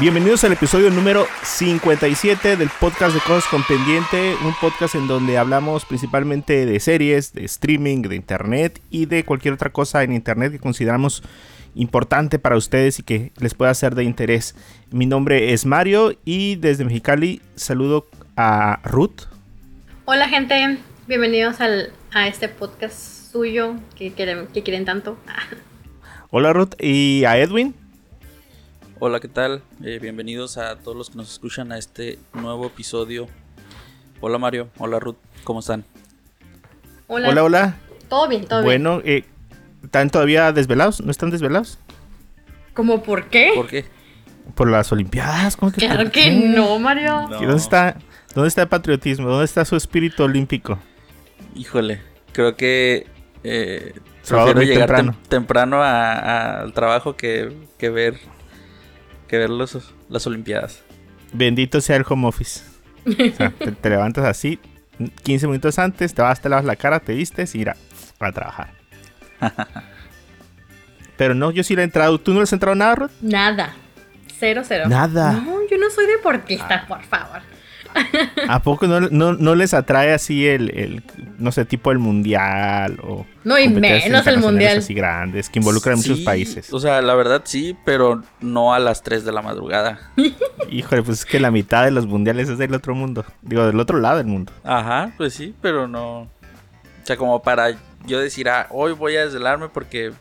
Bienvenidos al episodio número 57 del podcast de Cosas con Pendiente, un podcast en donde hablamos principalmente de series, de streaming, de internet y de cualquier otra cosa en internet que consideramos importante para ustedes y que les pueda ser de interés. Mi nombre es Mario y desde Mexicali saludo a Ruth. Hola gente, bienvenidos al, a este podcast suyo que quieren, que quieren tanto. Hola Ruth y a Edwin. Hola, ¿qué tal? Eh, bienvenidos a todos los que nos escuchan a este nuevo episodio. Hola Mario, hola Ruth, ¿cómo están? Hola, Hola, hola. Todo bien, todo bien. Bueno, eh, ¿están todavía desvelados? ¿No están desvelados? ¿Cómo por qué? ¿Por qué? Por las Olimpiadas. ¿cómo que Claro que qué? no, Mario. No. ¿Y ¿Dónde está, ¿Dónde está el patriotismo? ¿Dónde está su espíritu olímpico? Híjole, creo que eh, prefiero llegar temprano. tem- temprano a- a- al trabajo que, que ver que ver los, las Olimpiadas. Bendito sea el home office. O sea, te, te levantas así, 15 minutos antes, te vas, te lavas la cara, te vistes y ir a, a trabajar. Pero no, yo sí le he entrado. ¿Tú no le has entrado nada, Rod? Nada. Cero, cero. Nada. No, yo no soy Ah. deportista, por favor. ¿A poco no, no, no les atrae así el, el, no sé, tipo el mundial o... No, y menos el mundial. Así grandes, que involucran a muchos Sí, países. O sea, la verdad sí, pero no a las 3 de la madrugada. Híjole, pues es que la mitad de los mundiales es del otro mundo. Digo, del otro lado del mundo. Ajá, pues sí, pero no. O sea, como para yo decir, ah, hoy voy a desvelarme porque.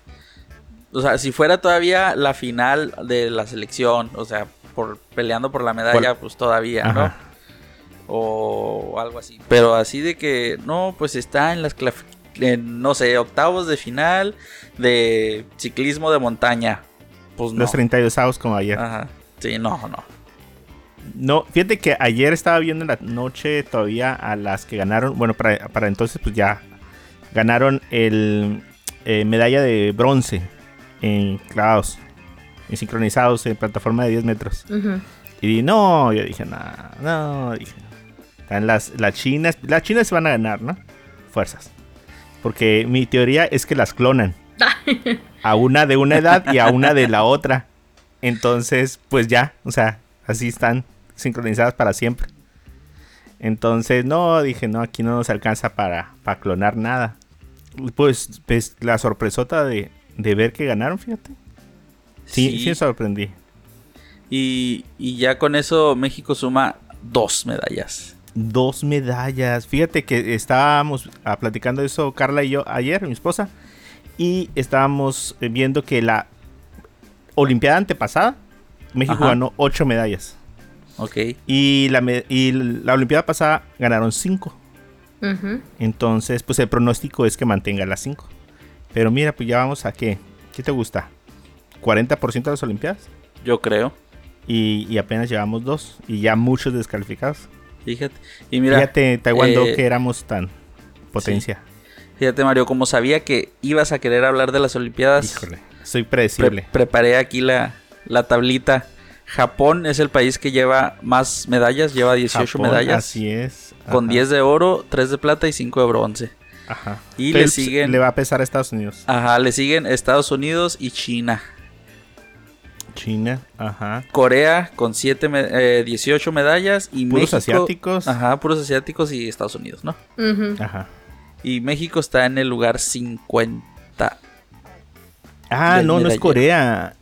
O sea, si fuera todavía la final de la selección, o sea, por peleando por la medalla, Por- pues todavía, Ajá. ¿no? O algo así. Pero así de que, no, pues está en las. en, no sé, octavos de final de ciclismo de montaña. Pues no. Los 32 avos como ayer. Ajá. Sí, no, no. No, fíjate que ayer estaba viendo en la noche todavía a las que ganaron. Bueno, para, para entonces, pues ya ganaron el eh, medalla de bronce en clavados, en sincronizados en plataforma de 10 metros. Ujú. Y di, no, yo dije, no, no, dije. Están las, las chinas, las chinas se van a ganar, ¿no? Fuerzas. Porque mi teoría es que las clonan. A una de una edad y a una de la otra. Entonces, pues ya, o sea, así están sincronizadas para siempre. Entonces, no, dije, no, aquí no nos alcanza para, para clonar nada. Pues, pues la sorpresota de, de ver que ganaron, fíjate. Sí, sí, me sorprendí. Y, y ya con eso México suma dos medallas. Dos medallas. Fíjate que estábamos ah, platicando eso Carla y yo ayer, mi esposa, y estábamos eh, viendo que la Olimpiada antepasada, México Ajá. ganó ocho medallas. Ok. Y la, y la Olimpiada pasada ganaron cinco. Entonces, pues el pronóstico es que mantenga las cinco. Pero mira, pues ya vamos a qué. ¿Qué te gusta? ¿40% de las Olimpiadas? Yo creo. Y, y apenas llevamos dos. Y ya muchos descalificados. Fíjate. Y mira, Fíjate, Taekwondo, eh, que éramos tan potencia. fíjate Mario, como sabía que ibas a querer hablar de las Olimpiadas, Híjole, soy pre- predecible. preparé aquí la, la tablita. Japón es el país que lleva más medallas, lleva 18 Japón, medallas. Así es. Con ajá, 10 de oro, 3 de plata y 5 de bronce. Ajá. y le siguen- Le va a pesar a Estados Unidos. Ajá, le siguen Estados Unidos y China. China, ajá. Corea con 7 18 medallas y Puros México. asiáticos. Ajá, puros asiáticos y Estados Unidos, ¿no? Ajá. Y México está en el lugar 50. Ah, no, no es. Corea.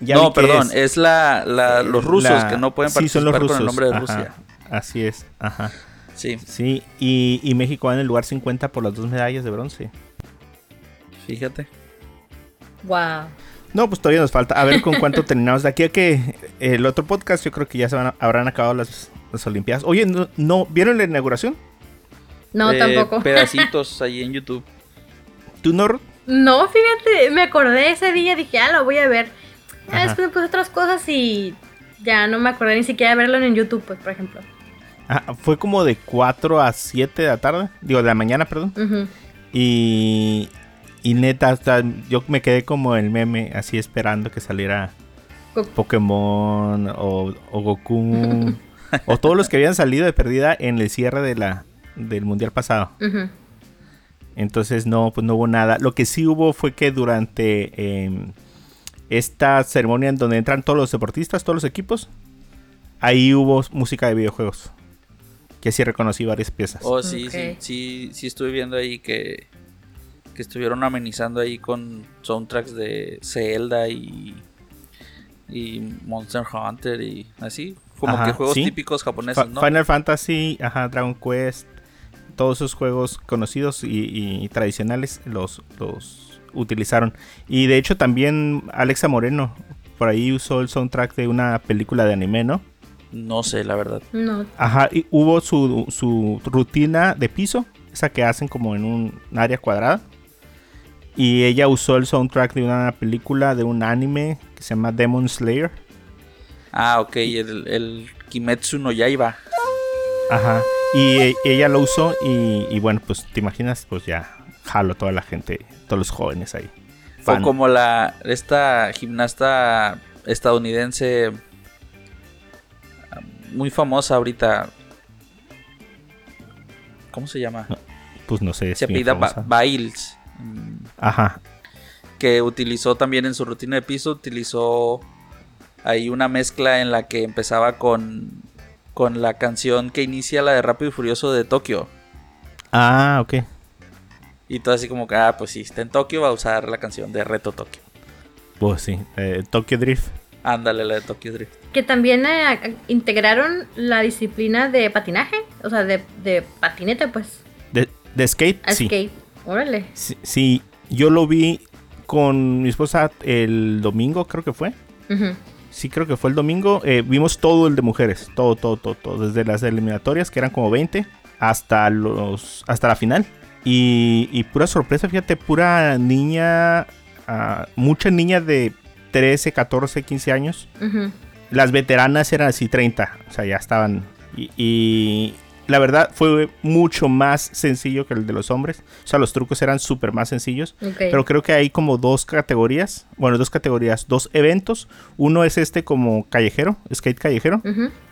Ya no, perdón, es, es, la, la- los rusos la- que no pueden sí, son participar los con el nombre de ajá, Rusia. Así es, ajá. Sí, Sí, y, y México va en el lugar 50 por las dos medallas de bronce. fíjate. Wow. No, pues todavía nos falta. A ver con cuánto terminamos. De aquí a que el otro podcast, yo creo que ya se van a- habrán acabado las, las Olimpiadas. Oye, ¿no, no- vieron la inauguración? No, Eh, tampoco. Pedacitos ahí en YouTube. ¿Tú no? No, fíjate, me acordé ese día, dije, ah, lo voy a ver. Ya Ajá. después me puse otras cosas y ya no me acordé ni siquiera de verlo en YouTube, pues, por ejemplo. Ah, fue como de 4 a 7 de la tarde. Digo, de la mañana, perdón. Y, y neta, hasta yo me quedé como el meme, así esperando que saliera Goku. Pokémon o, o Goku. o todos los que habían salido de perdida en el cierre de la, del mundial pasado. Entonces no, pues no hubo nada. Lo que sí hubo fue que durante eh, esta ceremonia en donde entran todos los deportistas, todos los equipos, ahí hubo música de videojuegos. Que sí reconocí varias piezas. Oh, sí, sí, sí, sí estuve viendo ahí que, que estuvieron amenizando ahí con soundtracks de Zelda y, y Monster Hunter y así. Como Ajá, que juegos sí. típicos japoneses, ¿no? Final Fantasy, ajá, Dragon Quest, todos esos juegos conocidos y, y tradicionales los, los utilizaron. Y de hecho también Alexa Moreno por ahí usó el soundtrack de una película de anime, ¿no? No sé, la verdad. No. Ajá, y hubo su, su rutina de piso, esa que hacen como en un área cuadrada. Y ella usó el soundtrack de una película de un anime que se llama Demon Slayer. Ah, ok, el, el Kimetsu no Yaiba. Ajá. Y e- ella lo usó y, y bueno, pues te imaginas, pues ya jalo toda la gente, todos los jóvenes ahí. Fan. como la esta gimnasta estadounidense muy famosa ahorita. ¿Cómo se llama? Pues no sé. Se apellida Ba- famosa. Ajá. Que utilizó también en su rutina de piso, utilizó ahí una mezcla en la que empezaba con, con la canción que inicia la de Rápido y Furioso de Tokio. Ah, ok. Y todo así como que, ah, pues si está en Tokio, va a usar la canción de Reto Tokio. Pues sí. eh, Tokyo Drift. Ándale, la de Tokyo Drift. Que también eh, integraron la disciplina de patinaje, o sea, de, de patinete, pues, De, de skate, sí. skate. Órale. sí. Sí, yo lo vi con mi esposa el domingo, creo que fue. Sí, creo que fue el domingo. eh, vimos todo el de mujeres. Todo, todo, todo, todo. Desde las eliminatorias, que eran como 20, hasta los hasta la final. Y, y pura sorpresa, fíjate, pura niña, ah, mucha niña de 13, 14, 15 años. Las veteranas eran así 30, o sea, ya estaban. Y, y la verdad fue mucho más sencillo que el de los hombres. O sea, los trucos eran súper más sencillos. Pero creo que hay como dos categorías. Bueno, dos categorías, dos eventos. Uno es este como callejero, skate callejero,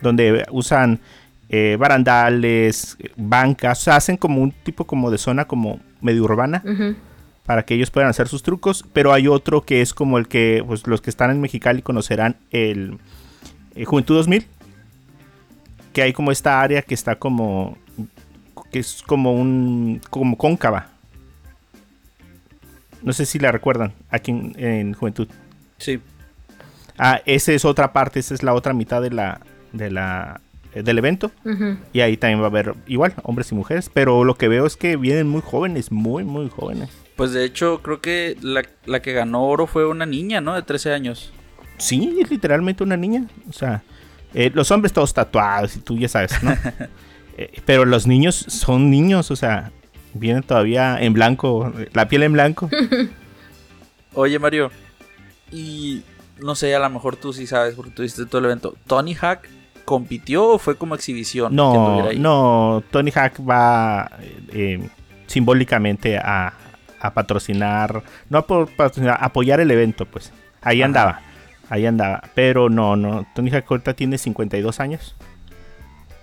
donde usan eh, barandales, bancas, o sea, hacen como un tipo como de zona como medio urbana Ujú. para que ellos puedan hacer sus trucos. Pero hay otro que es como el que pues, los que están en Mexicali conocerán el eh, Juventud 2000. Que hay como esta área que está como que es como un como cóncava. No sé si la recuerdan aquí en, en Juventud. Sí. Ah, esa es otra parte, esa es la otra mitad de la, de la, eh, del evento. Y ahí también va a haber igual, hombres y mujeres. Pero lo que veo es que vienen muy jóvenes, muy, muy jóvenes. Pues de hecho, creo que la, la que ganó oro fue una niña, ¿no? De 13 años. Sí, es literalmente una niña. O sea, eh, los hombres todos tatuados y tú ya sabes, ¿no? Eh, pero los niños son niños, o sea, vienen todavía en blanco, la piel en blanco. Oye, Mario. Y no sé, a lo mejor tú sí sabes porque tuviste todo el evento. ¿Tony Hawk compitió o fue como exhibición? No, no, Tony Hawk va eh, simbólicamente a, a patrocinar, no a por- patrocinar, a apoyar el evento, pues. Ahí Ajá. andaba, ahí andaba. Pero no, no, Tony ahorita tiene 52 años.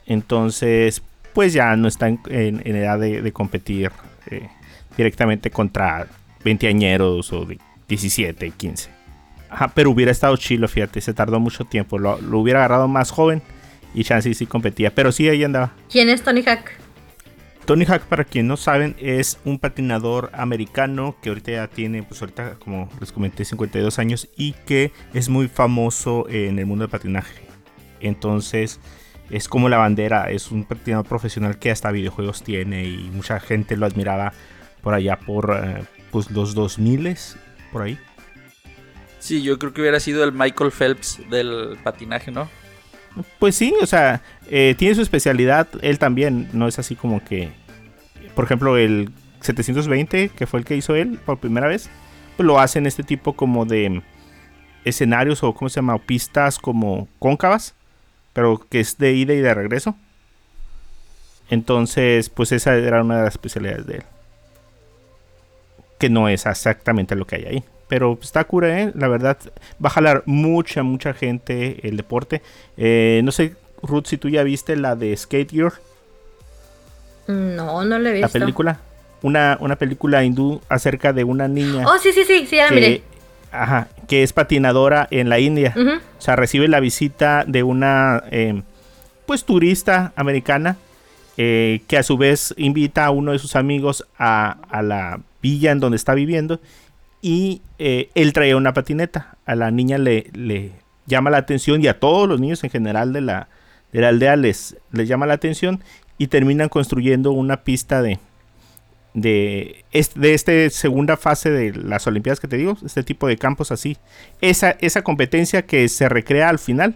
Entonces, pues ya no está en, edad de, competir eh, directamente contra 20 añeros o de 17, 15. Ajá, pero hubiera estado chilo, fíjate, se tardó mucho tiempo. Lo, lo hubiera agarrado más joven y Chansey sí competía. Pero sí, ahí andaba. ¿Quién es Tony Hawk? Tony Hawk, para quien no saben, es un patinador americano que ahorita ya tiene, pues ahorita, como les comenté, 52 años y que es muy famoso en el mundo del patinaje. Entonces, es como la bandera, es un patinador profesional que hasta videojuegos tiene y mucha gente lo admiraba por allá por eh, pues los 2000 por ahí. Sí, yo creo que hubiera sido el Michael Phelps del patinaje, ¿no? Pues sí, o sea, eh, tiene su especialidad, él también, no es así como que, por ejemplo, el 720, que fue el que hizo él por primera vez, pues lo hace en este tipo como de escenarios o, ¿cómo se llama? Pistas como cóncavas, pero que es de ida y de regreso. Entonces, pues esa era una de las especialidades de él. Que no es exactamente lo que hay ahí. Pero está cura, ¿eh? La verdad, va a jalar mucha, mucha gente el deporte. Eh, no sé, Ruth, si tú ya viste la de Skate Gear. No, no lo he la visto. película. Una, una película hindú acerca de una niña Oh, sí, sí, sí, sí, ya la miré. ajá, que es patinadora en la India. Ujú. O sea, recibe la visita de una, eh, pues, turista americana eh, que a su vez invita a uno de sus amigos a, a la villa en donde está viviendo y eh, él trae una patineta. A la niña le, le llama la atención y a todos los niños en general de la, de la aldea les, les llama la atención y terminan construyendo una pista de, de, este, de esta segunda fase de las Olimpiadas que te digo, este tipo de campos así. Esa, esa competencia que se recrea al final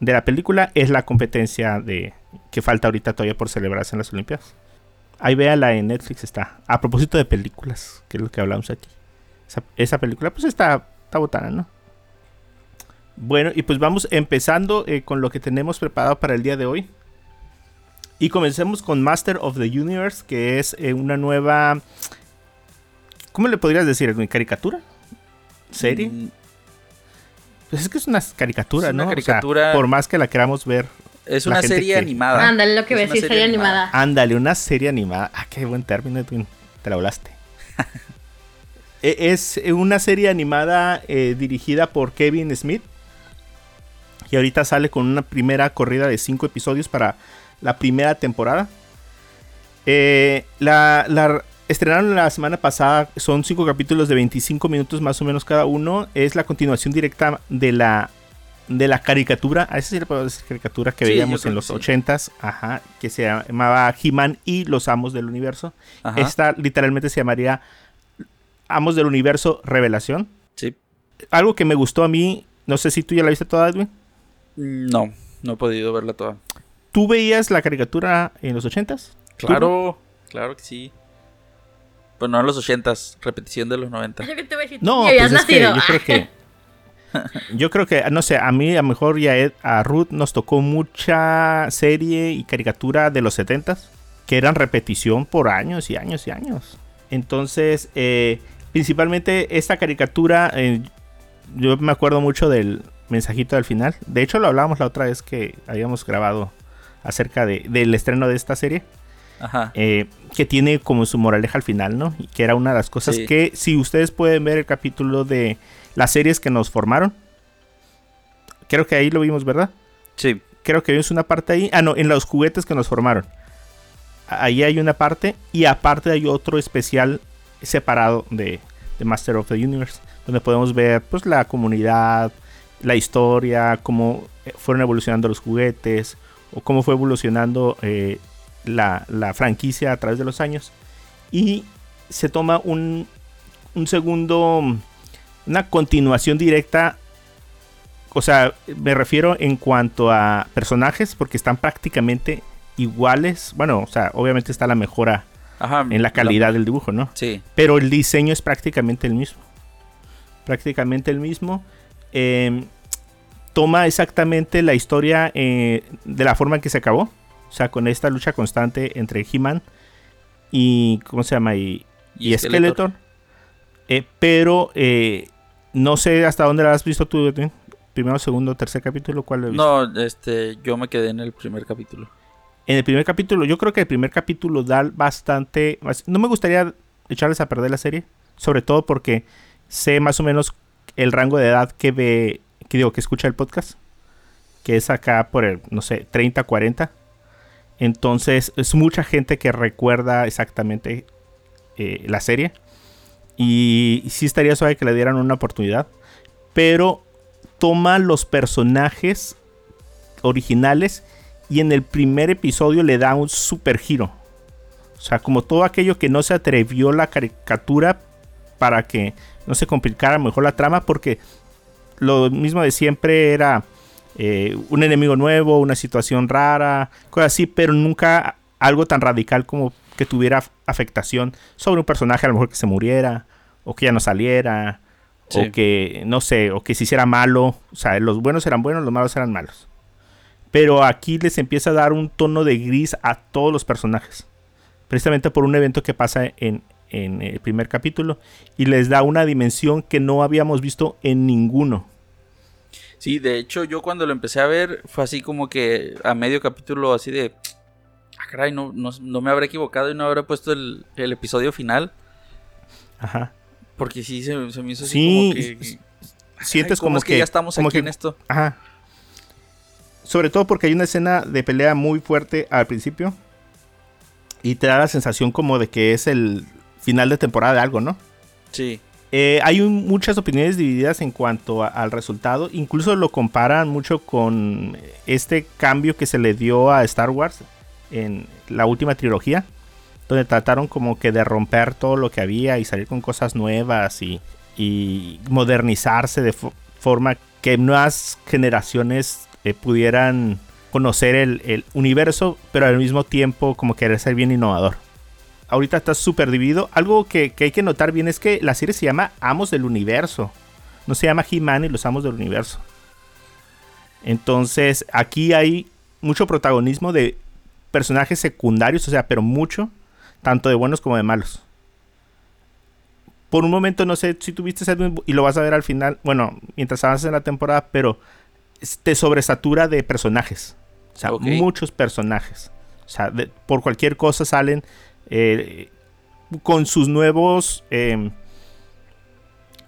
de la película es la competencia de que falta ahorita todavía por celebrarse en las Olimpiadas. Ahí véala en Netflix está. A propósito de películas, que es lo que hablamos aquí. Esa, película pues está, está botana, ¿no? Bueno, y pues vamos empezando eh, con lo que tenemos preparado para el día de hoy. Y comencemos con Master of the Universe, que es eh, una nueva... ¿Cómo le podrías decir? ¿Una caricatura? ¿Serie? Mm, Pues es que es una caricatura, Es una ¿no? O sea, caricatura. por más que la queramos ver. Es una serie que- animada. Ándale, lo que Es voy a una decir, serie animada. Ándale, una serie animada. Ah, qué buen término, Edwin. Te la volaste. E- es una serie animada eh, dirigida por Kevin Smith. Y ahorita sale con una primera corrida de cinco episodios para la primera temporada. Eh, la, la estrenaron la semana pasada. Son cinco capítulos de 25 minutos más o menos cada uno. Es la continuación directa de la, de la caricatura. A esa sí le puedo decir caricatura que Sí, veíamos en los sí. 80s. Ajá. Que se llamaba He-Man y los Amos del Universo. Ajá. Esta literalmente se llamaría Amos del Universo Revelación. Sí. Algo que me gustó a mí. No sé si tú ya la viste toda, Edwin. No, no he podido verla toda. ¿Tú veías la caricatura en los 80s? Claro, claro que sí. Pues no en los ochentas, repetición de los 90. Yo que te voy a decir, No, ya pues es que yo creo que. Yo creo que, no sé, a mí a lo mejor y a, Ed- a Ruth nos tocó mucha serie y caricatura de los 70s que eran repetición por años y años y años. Entonces, eh, principalmente esta caricatura, eh, yo me acuerdo mucho del mensajito del final. De hecho, lo hablábamos la otra vez que habíamos grabado acerca de- del estreno de esta serie Ajá. eh, que tiene como su moraleja al final, ¿no? Y que era una de las cosas Sí. que si ustedes pueden ver el capítulo de las series que nos formaron, creo que ahí lo vimos, ¿verdad? Sí. Creo que vimos una parte ahí. Ah, no, en los juguetes que nos formaron. Ahí hay una parte y aparte hay otro especial separado de, de Master of the Universe, donde podemos ver pues la comunidad, la historia, cómo eh, fueron evolucionando los juguetes o cómo fue evolucionando eh, la, la franquicia a través de los años. Y se toma un, un segundo, una continuación directa. O sea, me refiero en cuanto a personajes, porque están prácticamente iguales. Bueno, o sea, obviamente está la mejora Ajá. en la calidad del dibujo, ¿no? Sí. Pero el diseño es prácticamente el mismo. Prácticamente el mismo. Eh, toma exactamente la historia eh, de la forma en que se acabó. O sea, con esta lucha constante entre He-Man y. ¿Cómo se llama? Y, y Skeletor. Eh, pero eh, no sé hasta dónde la has visto tú. Primero, segundo, tercer capítulo. ¿Cuál lo visto? No, este, yo me quedé en el primer capítulo. En el primer capítulo, yo creo que el primer capítulo da bastante. No me gustaría echarles a perder la serie. Sobre todo porque sé más o menos el rango de edad que ve. Que digo, que escucha el podcast. Que es acá por el, no sé, 30, 40. Entonces, es mucha gente que recuerda exactamente eh, la serie. Y sí estaría suave que le dieran una oportunidad. Pero toma los personajes originales y en el primer episodio le da un super giro. O sea, como todo aquello que no se atrevió la caricatura para que no se complicara mejor la trama, porque lo mismo de siempre era eh, un enemigo nuevo, una situación rara, cosas así, pero nunca algo tan radical como que tuviera afectación sobre un personaje, a lo mejor que se muriera, o que ya no saliera, Sí. o que, no sé, o que se hiciera malo. O sea, los buenos eran buenos, los malos eran malos. Pero aquí les empieza a dar un tono de gris a todos los personajes. Precisamente por un evento que pasa en, en el primer capítulo. Y les da una dimensión que no habíamos visto en ninguno. Sí, de hecho, yo cuando lo empecé a ver fue así como que a medio capítulo así de. Ah, caray, no, no, no me habré equivocado y no habré puesto el, el episodio final. Ajá. Porque sí se, se me hizo así Sí, como que. sientes ¿cómo como es que, que ya estamos como aquí que- en esto. Ajá. Sobre todo porque hay una escena de pelea muy fuerte al principio. Y te da la sensación como de que es el final de temporada de algo, ¿no? Sí. Eh, hay un- muchas opiniones divididas en cuanto a- al resultado. Incluso lo comparan mucho con este cambio que se le dio a Star Wars en la última trilogía. Donde trataron como que de romper todo lo que había y salir con cosas nuevas y, y modernizarse de fo- forma que nuevas generaciones eh, pudieran conocer el, el universo, pero al mismo tiempo como querer ser bien innovador ahorita está súper dividido. Algo que, que hay que notar bien es que la serie se llama Amos del Universo. No se llama He-Man y los Amos del Universo. Entonces, aquí hay mucho protagonismo de personajes secundarios, o sea, pero mucho, tanto de buenos como de malos. Por un momento, no sé si tuviste Edwin, y lo vas a ver al final, bueno, mientras avances en la temporada, pero te sobresatura de personajes. O sea, muchos personajes. O sea, de- por cualquier cosa salen eh, con sus nuevos... em,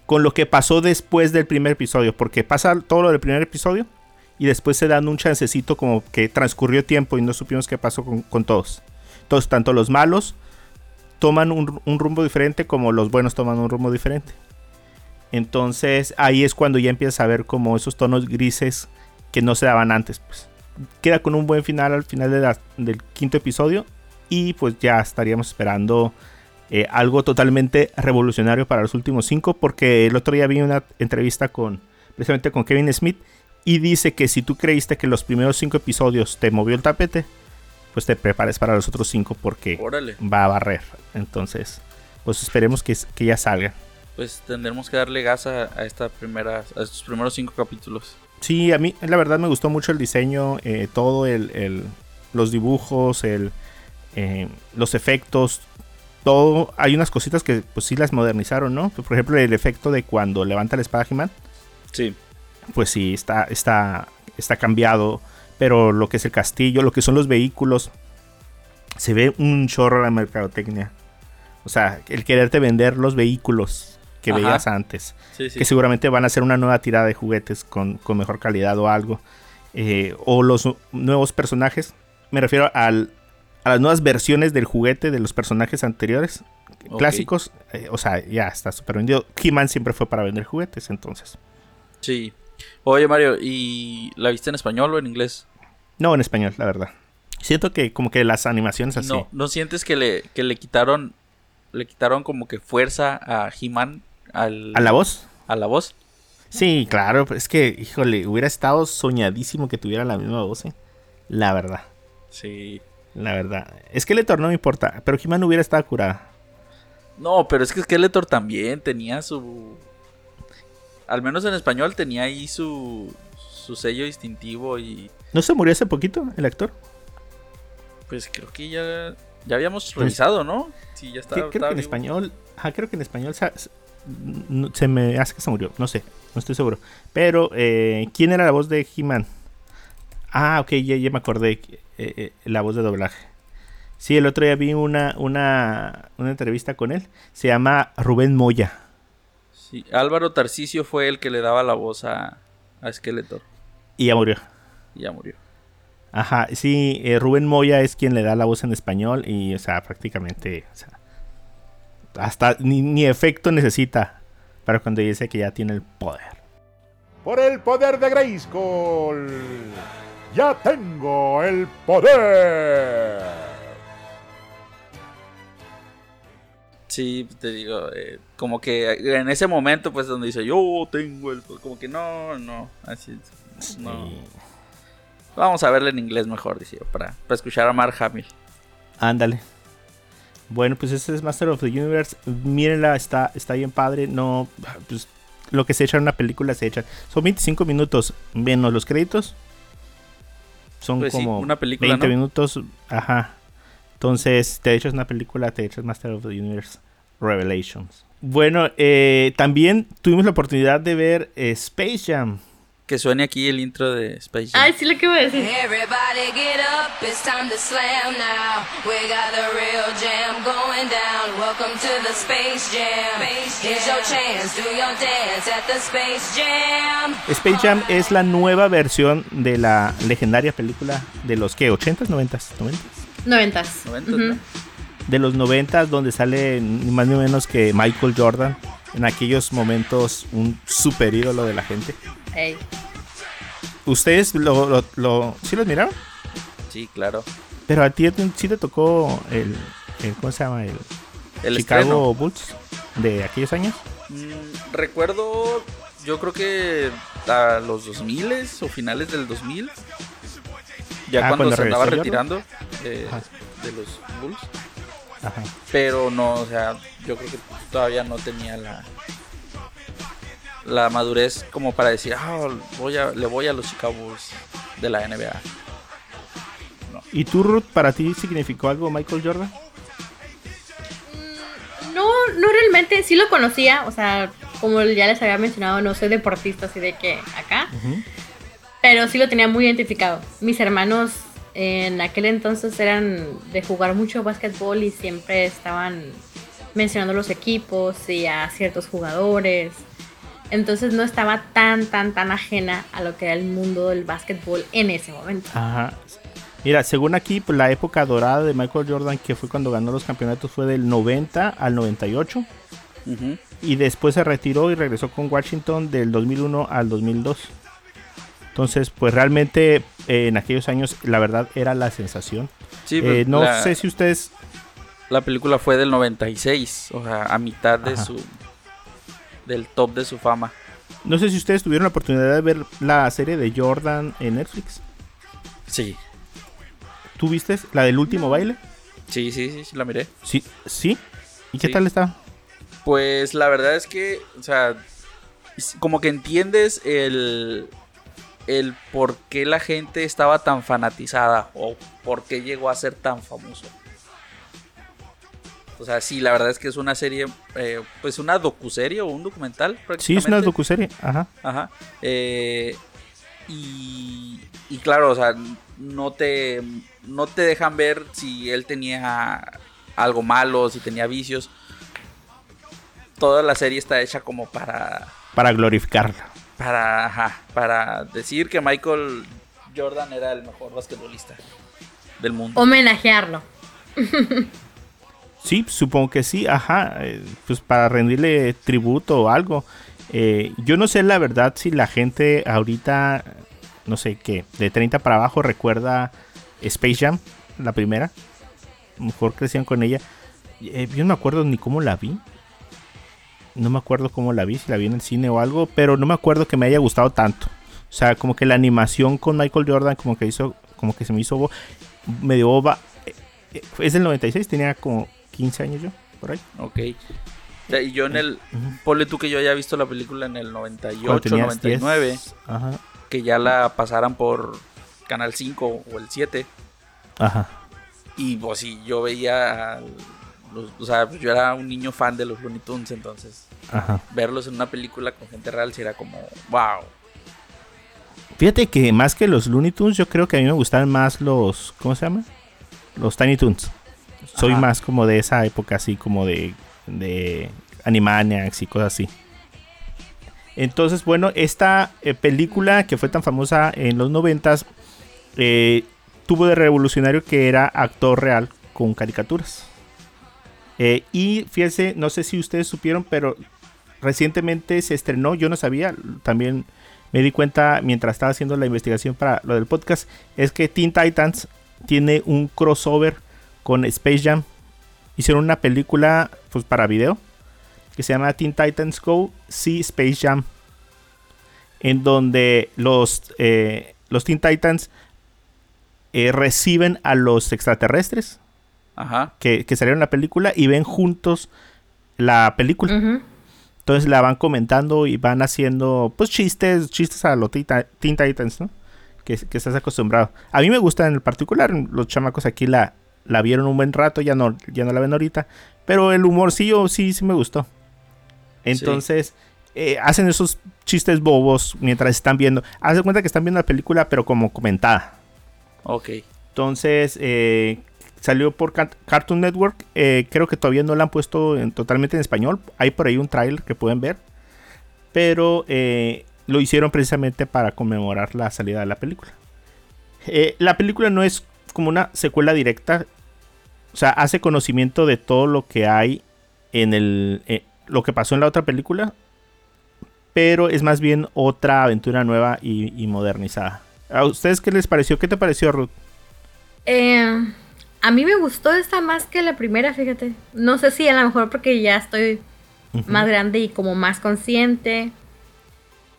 con lo que pasó después del primer episodio. Porque pasa todo lo del primer episodio y después se dan un chancecito como que transcurrió tiempo y no supimos qué pasó con, con todos. Entonces, tanto los malos toman un, un rumbo diferente como los buenos toman un rumbo diferente. Entonces ahí es cuando ya empiezas a ver como esos tonos grises que no se daban antes. Pues. Queda con un buen final al final de la- del quinto episodio y pues ya estaríamos esperando eh, algo totalmente revolucionario para los últimos cinco porque el otro día vi una entrevista con precisamente con Kevin Smith y dice que si tú creíste que los primeros cinco episodios te movió el tapete pues te prepares para los otros cinco porque Órale. va a barrer entonces pues esperemos que, que ya salga Pues tendremos que darle gas a, a esta primera, a estos primeros cinco capítulos. Sí, a mí la verdad me gustó mucho el diseño, eh, todo el, el- los dibujos, el, eh, los efectos, todo. Hay unas cositas que pues sí las modernizaron, ¿no? Por ejemplo, el efecto de cuando levanta la espada He-Man, Sí. pues sí, está, está, está cambiado. Pero lo que es el castillo, lo que son los vehículos, se ve un chorro la mercadotecnia. O sea, el quererte vender los vehículos que Ajá. veías antes Sí, sí. que seguramente van a hacer una nueva tirada de juguetes con, con mejor calidad o algo. Eh, o los nu- nuevos personajes. Me refiero al, a las nuevas versiones del juguete de los personajes anteriores, clásicos. Eh, o sea, ya está súper vendido. He-Man siempre fue para vender juguetes, entonces. Sí. Oye, Mario, ¿y la viste en español o en inglés? No en español, la verdad. Siento que como que las animaciones así. No, ¿no sientes que le, que le quitaron le quitaron como que fuerza a He-Man al, ¿A la voz? a la voz? Sí, claro. Es que, híjole, hubiera estado soñadísimo que tuviera la misma voz. ¿eh? La verdad. Sí. La verdad. Es que Letor no me importa. Pero He-Man hubiera estado curada. No, pero es que Skeletor también tenía su al menos en español tenía ahí su su sello distintivo y ¿No se murió hace poquito el actor? pues creo que ya ya habíamos revisado, ¿no? Sí, ya está. Creo estaba que en español. Ajá, creo que en español se, se me hace que se murió. No sé, no estoy seguro. Pero, eh, ¿quién era la voz de He-Man? Ah, ok, ya, ya me acordé. Eh, eh, la voz de doblaje. Sí, el otro día vi una, una, una entrevista con él. Se llama Rubén Moya. Sí, Álvaro Tarcisio fue el que le daba la voz a, a Skeletor Y ya murió. y ya murió. Ajá, sí, eh, Rubén Moya es quien le da la voz en español. Y, o sea, prácticamente. o sea, hasta ni, ni efecto necesita para cuando dice que ya tiene el poder. Por el poder de Grayskull. Ya tengo el poder. Sí, te digo, eh, como que en ese momento, pues donde dice yo tengo el. Como que no, no, así. No. Sí. Vamos a verla en inglés mejor, decía, para, para escuchar a Mark Hamill. Ándale. Bueno, pues este es Master of the Universe. Mírenla, está, está bien padre. No, pues lo que se echa en una película se echa. Son 25 minutos menos los créditos. Son Pues sí, como una película, 20 ¿no? minutos. Ajá. Entonces, te echas una película, te echas Master of the Universe Revelations. Bueno, eh, también tuvimos la oportunidad de ver eh, Space Jam. Que suene aquí el intro de Space Jam. Ay, sí lo que iba a decir. Everybody get up, it's time to slam now. We got the real jam going down. Welcome to the Space Jam. Here's your chance, do your dance at the Space Jam. Space Jam es la nueva versión de la legendaria película de los que 80s, 90s, 90s. Noventas. Noventas, Ujú. ¿no? De los 90s donde sale ni más ni menos que Michael Jordan. En aquellos momentos un super ídolo de la gente. Ey. ¿Ustedes lo, lo, lo- sí los miraron? Sí, claro. Pero a ti sí te tocó el, el- ¿cómo se llama? El, El Chicago estreno. Bulls de aquellos años. Mm, recuerdo, yo creo que a los 2000 o finales del 2000. Ya Ah, cuando, cuando se andaba retirando eh, de los Bulls. Ajá. Pero no, o sea, yo creo que todavía no tenía la la madurez como para decir, ah, voy a, le voy a los Chicago Bulls de la NBA. ¿Y tú, Ruth, para ti significó algo Michael Jordan? No, no realmente, sí lo conocía, o sea, como ya les había mencionado, no soy deportista así de que acá, pero sí lo tenía muy identificado. Mis hermanos en aquel entonces eran de jugar mucho básquetbol y siempre estaban mencionando los equipos y a ciertos jugadores. Entonces no estaba tan, tan, tan ajena a lo que era el mundo del básquetbol en ese momento. Ajá. Mira, según aquí, pues, la época dorada de Michael Jordan, que fue cuando ganó los campeonatos, fue del 90 al 98. Ujú. Y después se retiró y regresó con Washington del 2001 al 2002. Entonces, pues realmente eh, en aquellos años, la verdad, era la sensación. Sí, Eh, pues, no la, sé si ustedes... la película fue del 96, o sea, a mitad de Ajá. su del top de su fama. No sé si ustedes tuvieron la oportunidad de ver la serie de Jordan en Netflix. Sí, ¿Tú viste la del último baile? sí, sí, sí, sí, la miré. Sí. ¿Sí? ¿Y qué Sí. tal está? Pues la verdad es que, o sea, como que entiendes el, el por qué la gente estaba tan fanatizada o por qué llegó a ser tan famoso. O sea, sí, la verdad es que es una serie, eh, pues una docuserie o un documental. Sí, es una prácticamente. docuserie. Ajá. Ajá. Eh, y, y claro, o sea, no te, no te dejan ver si él tenía algo malo, si tenía vicios. Toda la serie está hecha como para, Para glorificarla. para, ajá, para decir que Michael Jordan era el mejor basquetbolista del mundo. Homenajearlo. Sí, supongo que sí, ajá, eh, pues para rendirle tributo o algo. Eh, yo no sé la verdad si la gente ahorita, no sé qué, de 30 para abajo recuerda Space Jam, la primera. Mejor crecían con ella. Eh, yo no me acuerdo ni cómo la vi. No me acuerdo cómo la vi, si la vi en el cine o algo, pero no me acuerdo que me haya gustado tanto. O sea, como que la animación con Michael Jordan como que hizo, como que se me hizo medio boba. Eh, Es del 96, tenía como 15 años yo, por ahí. Ok. Y yo en el. Ponle tú que yo haya visto la película en el Cuando 98, tenías 99. 10. Ajá, Que ya la pasaran por Canal 5 o el 7. ajá. Y pues sí, yo veía. los- o sea, yo era un niño fan de los Looney Tunes. Entonces, Ajá. verlos en una película con gente real sí era como. ¡Wow! Fíjate que más que los Looney Tunes, yo creo que a mí me gustaban más los. ¿Cómo se llama? Los Tiny Toons. Soy Ajá. más como de esa época, así como de. de Animaniacs y cosas así. Entonces, bueno, esta eh, película que fue tan famosa en los noventas eh, tuvo de revolucionario que era actor real con caricaturas. Eh, y fíjense, no sé si ustedes supieron, pero recientemente se estrenó, yo no sabía, también me di cuenta mientras estaba haciendo la investigación para lo del podcast, es que Teen Titans tiene un crossover con Space Jam. Hicieron una película pues para video que se llama Teen Titans Go See Space Jam. En donde los, eh, los Teen Titans eh, reciben a los extraterrestres Ajá. que, que salieron en la película y ven juntos la película. Ujú. Entonces la van comentando y van haciendo pues chistes, chistes a los Teen Titans, ¿no? Que, que estás acostumbrado. A mí me gusta en particular, los chamacos aquí la, la vieron un buen rato, ya no, ya no la ven ahorita, pero el humorcillo sí, sí me gustó. Entonces, eh, hacen esos chistes bobos mientras están viendo. Haz de cuenta que están viendo la película, pero como comentada. Ok. Entonces, eh, salió por Cartoon Network. eh, creo que todavía no la han puesto en- totalmente en español. Hay por ahí un trailer que pueden ver. Pero lo hicieron precisamente para conmemorar la salida de la película. La película no es como una secuela directa. O sea, hace conocimiento de todo lo que hay en el. eh, lo que pasó en la otra película. Pero es más bien otra aventura nueva y, y modernizada. ¿A ustedes qué les pareció? ¿Qué te pareció, Ruth? Eh, a mí me gustó esta más que la primera, fíjate. No sé si a lo mejor porque ya estoy más grande y como más consciente.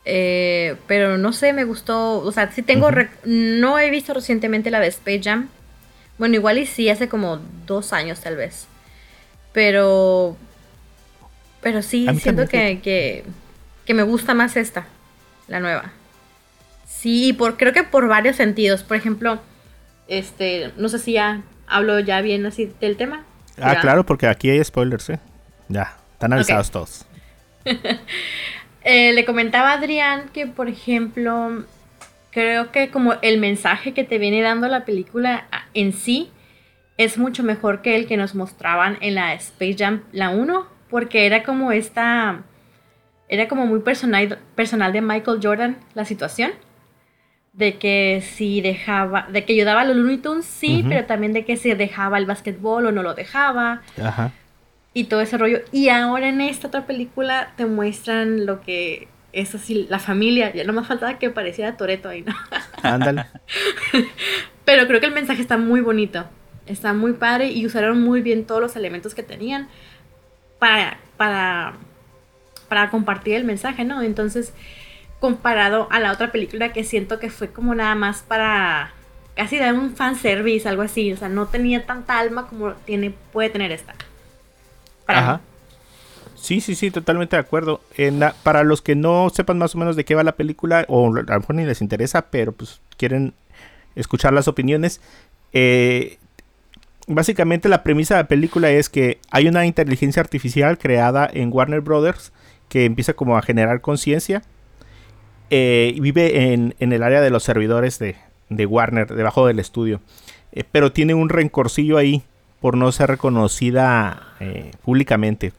Eh, pero no sé, me gustó. O sea, sí tengo. rec- No he visto recientemente la de Space Jam. Bueno, igual y sí, hace como dos años tal vez. Pero. Pero sí, siento que, que, que me gusta más esta, la nueva. Sí, por, creo que por varios sentidos. Por ejemplo, este, no sé si ya hablo ya bien así del tema. Ah, Ya. claro, porque aquí hay spoilers, ¿eh? Ya, están avisados todos. Eh, le comentaba a Adrián que, por ejemplo, creo que como el mensaje que te viene dando la película a- en sí es mucho mejor que el que nos mostraban en la Space Jam, la 1, porque era como esta, era como muy personal, personal de Michael Jordan la situación. De que si dejaba, de que ayudaba a los Looney Tunes, sí, pero también de que si dejaba el básquetbol o no lo dejaba Ajá. Y todo ese rollo. Y ahora en esta otra película te muestran lo que es así, la familia. Ya no me faltaba que pareciera Toreto ahí, ¿no? Ándale. Pero creo que el mensaje está muy bonito. Está muy padre y usaron muy bien todos los elementos que tenían para, para, para compartir el mensaje, ¿no? Entonces, comparado a la otra película que siento que fue como nada más para casi dar un fanservice, algo así. O sea, no tenía tanta alma como tiene, puede tener esta. Ajá. Sí, sí, sí, totalmente de acuerdo. Para los que no sepan más o menos de qué va la película, o a lo mejor ni les interesa, pero pues quieren escuchar las opiniones, eh, básicamente la premisa de la película es que hay una inteligencia artificial creada en Warner Brothers que empieza como a generar conciencia eh, y vive en, el área de los servidores de, de Warner, debajo del estudio. Eh, pero tiene un rencorcillo ahí por no ser reconocida eh, públicamente.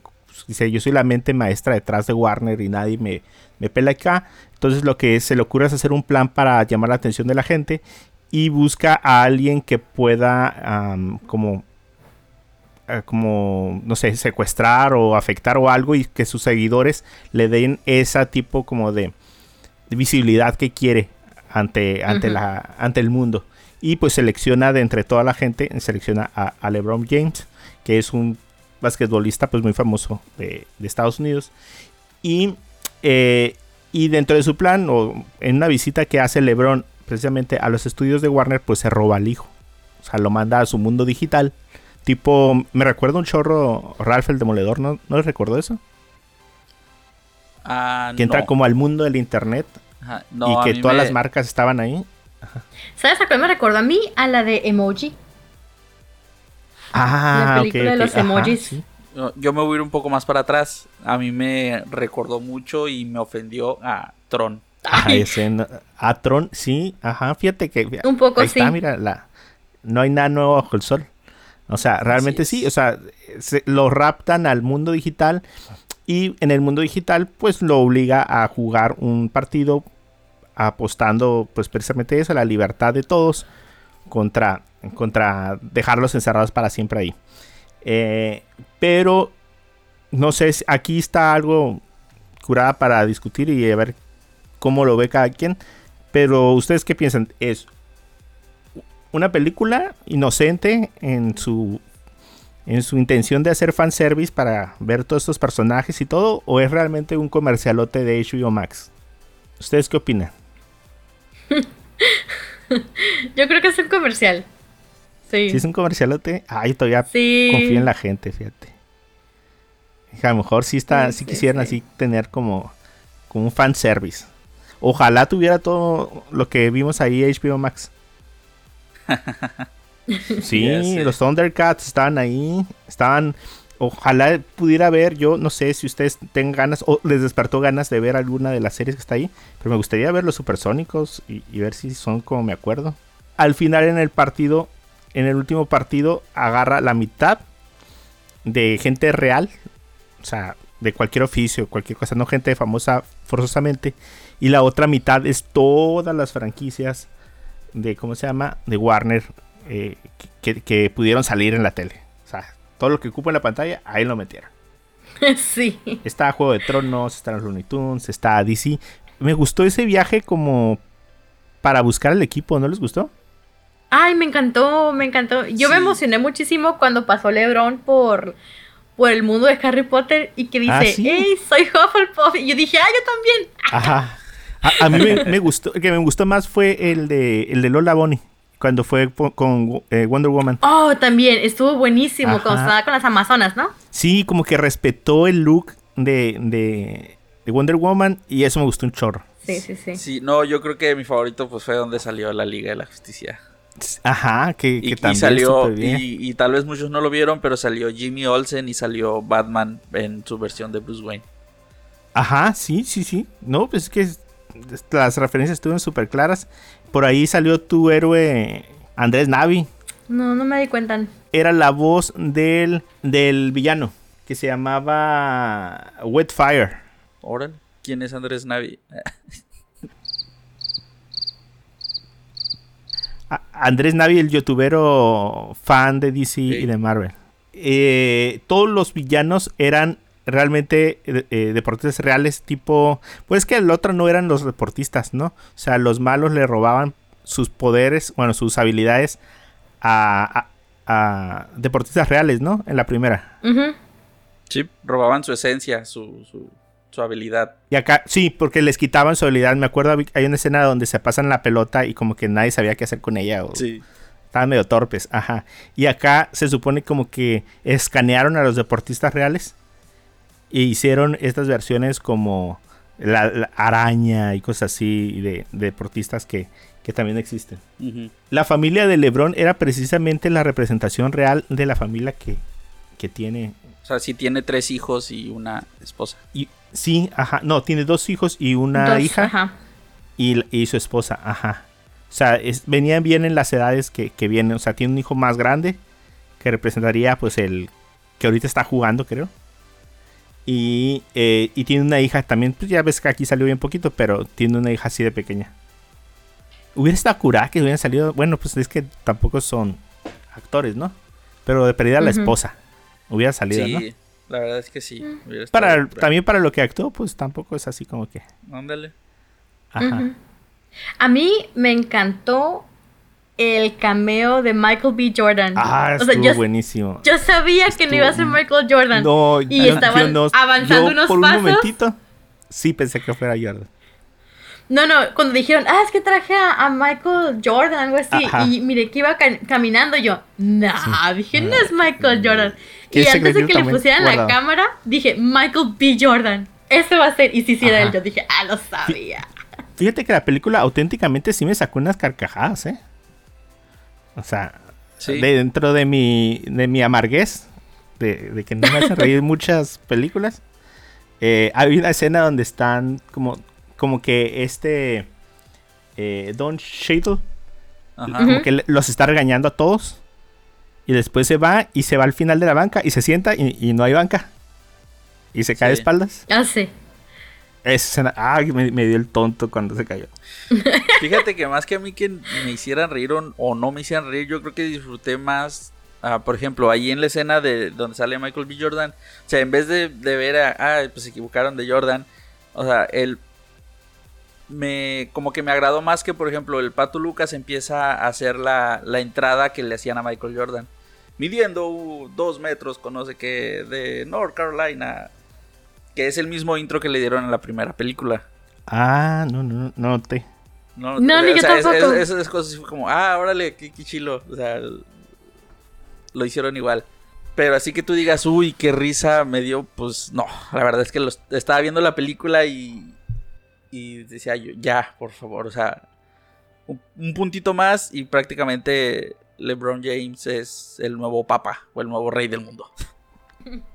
Dice, yo soy la mente maestra detrás de Warner y nadie me, me pela acá. Entonces lo que se le ocurre es hacer un plan para llamar la atención de la gente y busca a alguien que pueda como eh, como no sé secuestrar o afectar o algo y que sus seguidores le den esa tipo como de, visibilidad que quiere ante ante la ante el mundo y pues selecciona de entre toda la gente selecciona a, a LeBron James que es un basquetbolista pues muy famoso de, de Estados Unidos. Y eh, y dentro de su plan o en una visita que hace LeBron precisamente a los estudios de Warner pues se roba al hijo. O sea lo manda a su mundo digital. Tipo me recuerda un chorro Ralph el demoledor no no les recuerdo eso Ah, que entra no. como al mundo del internet Ajá, no, a y que todas me- las marcas estaban ahí ¿Sabes a cuál me recordó a mí? A la de Emoji. ah La película de los ajá, emojis. sí. Yo, me voy a ir un poco más para atrás. A mí me recordó mucho y me ofendió a Tron. Ah, Ay. ese no- a Tron, sí, ajá, fíjate que Un poco ahí está, sí. mira, la, no hay nada nuevo bajo el sol. O sea, realmente sí, o sea, se- lo raptan al mundo digital y en el mundo digital pues lo obliga a jugar un partido apostando pues precisamente eso, la libertad de todos contra, contra dejarlos encerrados para siempre ahí. Eh, pero no sé, si- aquí está algo curada para discutir y ver cómo lo ve cada quien. Pero ustedes qué piensan? ¿Es una película inocente en su en su intención de hacer fanservice para ver todos estos personajes y todo o es realmente un comercialote de HBO Max? ¿Ustedes qué opinan? Yo creo que es un comercial. Sí. Si es un comercialote, ay, todavía Sí. confío en la gente, fíjate. A lo mejor sí está, Sí, sí sí, quisieran sí. así tener como, como un fanservice. Ojalá tuviera todo lo que vimos ahí HBO Max. Sí, los Thundercats estaban ahí, estaban ojalá pudiera ver, yo no sé si ustedes tengan ganas o les despertó ganas de ver alguna de las series que está ahí, pero me gustaría ver los supersónicos y, y ver si son como me acuerdo. Al final en el partido, en el último partido, agarra la mitad de gente real, o sea, de cualquier oficio, cualquier cosa, no gente famosa forzosamente, y la otra mitad es todas las franquicias de, ¿cómo se llama? De Warner eh, que, que pudieron salir en la tele. Todo lo que ocupa en la pantalla, ahí lo metieron. sí. Está Juego de Tronos, está los Looney Tunes, está DC. Me gustó ese viaje como para buscar al equipo, ¿no les gustó? Ay, me encantó, me encantó. Yo me emocioné muchísimo cuando pasó LeBron por, por el mundo de Harry Potter y que dice, Ah, ¿sí? hey, soy Hufflepuff. Y yo dije, ah, yo también. Ajá. A, a mí me, me gustó, el que me gustó más fue el de, el de Lola Bonnie, cuando fue con eh, Wonder Woman. Oh, también, estuvo buenísimo Ajá. cuando estaba con las Amazonas, ¿no? Sí, como que respetó el look de, de, de Wonder Woman y eso me gustó un chorro. Sí, sí, sí. Sí, no, yo creo que mi favorito pues fue donde salió la Liga de la Justicia. Ajá, que, que Y, y salió, bien. y, y tal vez muchos no lo vieron, pero salió Jimmy Olsen y salió Batman en su versión de Bruce Wayne. Ajá, sí, sí, sí. No, pues es que es- las referencias estuvieron súper claras. Por ahí salió tu héroe Andrés Navi. No, no me di cuenta. Era la voz del, del villano que se llamaba Wetfire. Órale, ¿quién es Andrés Navi? Andrés Navi, el youtubero fan de DC y de Marvel. Eh, todos los villanos eran realmente eh, eh, deportistas reales, tipo. Pues que el otro no eran los deportistas, ¿no? O sea, los malos le robaban sus poderes, bueno, sus habilidades a, a- a deportistas reales, ¿no? En la primera. Ujú. Sí, robaban su esencia, su, su, su habilidad. Y acá, sí, porque les quitaban su habilidad. Me acuerdo, hay una escena donde se pasan la pelota y como que nadie sabía qué hacer con ella. O, Sí. Estaban medio torpes, ajá. Y acá se supone como que escanearon a los deportistas reales e hicieron estas versiones como la, la araña y cosas así de, de deportistas que, que también existen. La familia de Lebron era precisamente la representación real de la familia que, que tiene. O sea, sí tiene tres hijos y una esposa. Y, sí, ajá. No, tiene dos hijos y una Dos, hija Ajá. y, y su esposa, ajá. O sea, es- venían bien en las edades que, que vienen. O sea, tiene un hijo más grande que representaría pues el que ahorita está jugando, creo. Y, eh, y tiene una hija también, pues ya ves que aquí salió bien poquito, pero tiene una hija así de pequeña. Hubiera estado curada que hubieran salido, bueno, pues es que tampoco son actores, ¿no? Pero de perdida la esposa. Hubiera salido, sí, ¿no? la verdad es que sí. Mm. Para, también para lo que actuó, pues tampoco es así como que... Ándale. Ajá. A mí me encantó el cameo de Michael B. Jordan. Ah, o sea, yo, buenísimo. yo sabía que no iba a ser Michael Jordan. No, y yo- estaban no- avanzando yo unos por pasos. un momentito sí pensé que fuera Jordan. No, no, cuando dijeron, ah, es que traje a, a Michael Jordan, algo así, Ajá. y mire que iba ca- caminando yo, nah, dije, no es Michael Jordan. Que Y antes de que le pusieran la cámara, dije, Michael B. Jordan, ese va a ser, y si hiciera Ajá. él, yo dije, ah, lo sabía. Fíjate que la película auténticamente sí me sacó unas carcajadas, ¿eh? O sea, Sí. de dentro de mi, de mi amarguez, de, de que no me hacen reír muchas películas, eh, hay una escena donde están como, como que este eh, Don Cheadle Ajá. como que los está regañando a todos. Y después se va y se va al final de la banca y se sienta y, y no hay banca. Y se cae de espaldas. Ah, sí. Esa escena, ay, me, me dio el tonto cuando se cayó. Fíjate que más que a mí que me hicieran reír o, o no me hicieran reír, yo creo que disfruté más, ah, por ejemplo, ahí en la escena de donde sale Michael B. Jordan, o sea, en vez de, de ver a, ah, pues se equivocaron de Jordan, o sea, él me, como que me agradó más que, por ejemplo, el Pato Lucas empieza a hacer la, la entrada que le hacían a Michael Jordan, midiendo uh, dos metros con no sé qué de North Carolina, que es el mismo intro que le dieron en la primera película. Ah, no, no, no, no noté. No, No, ni o yo sea, es- tampoco. es- esas cosas fue como, ah, órale, qué, qué chilo. O sea, lo hicieron igual. Pero así que tú digas, uy, qué risa me dio, pues no. La verdad es que los, estaba viendo la película y, y decía yo, ya, por favor, o sea, un, un puntito más y prácticamente LeBron James es el nuevo papa o el nuevo rey del mundo.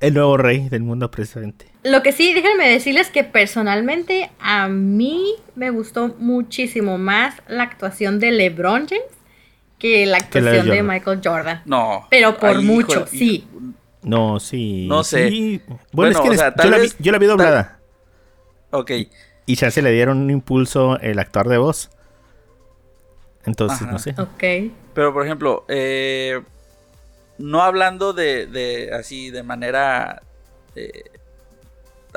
El nuevo rey del mundo presente. Lo que sí, déjenme decirles que personalmente a mí me gustó muchísimo más la actuación de LeBron James que la de actuación de. Michael Jordan. No. Pero por Ay, mucho, sí. No, sí. No sé. sí. Bueno, Bueno, es que o les- sea, tal yo, la vi, vez- yo la vi doblada. Ok. Y ya se le dieron un impulso el actor de voz. Entonces, Ajá. no sé. Ok. Pero, por ejemplo, eh, no hablando de, de así, de manera... eh,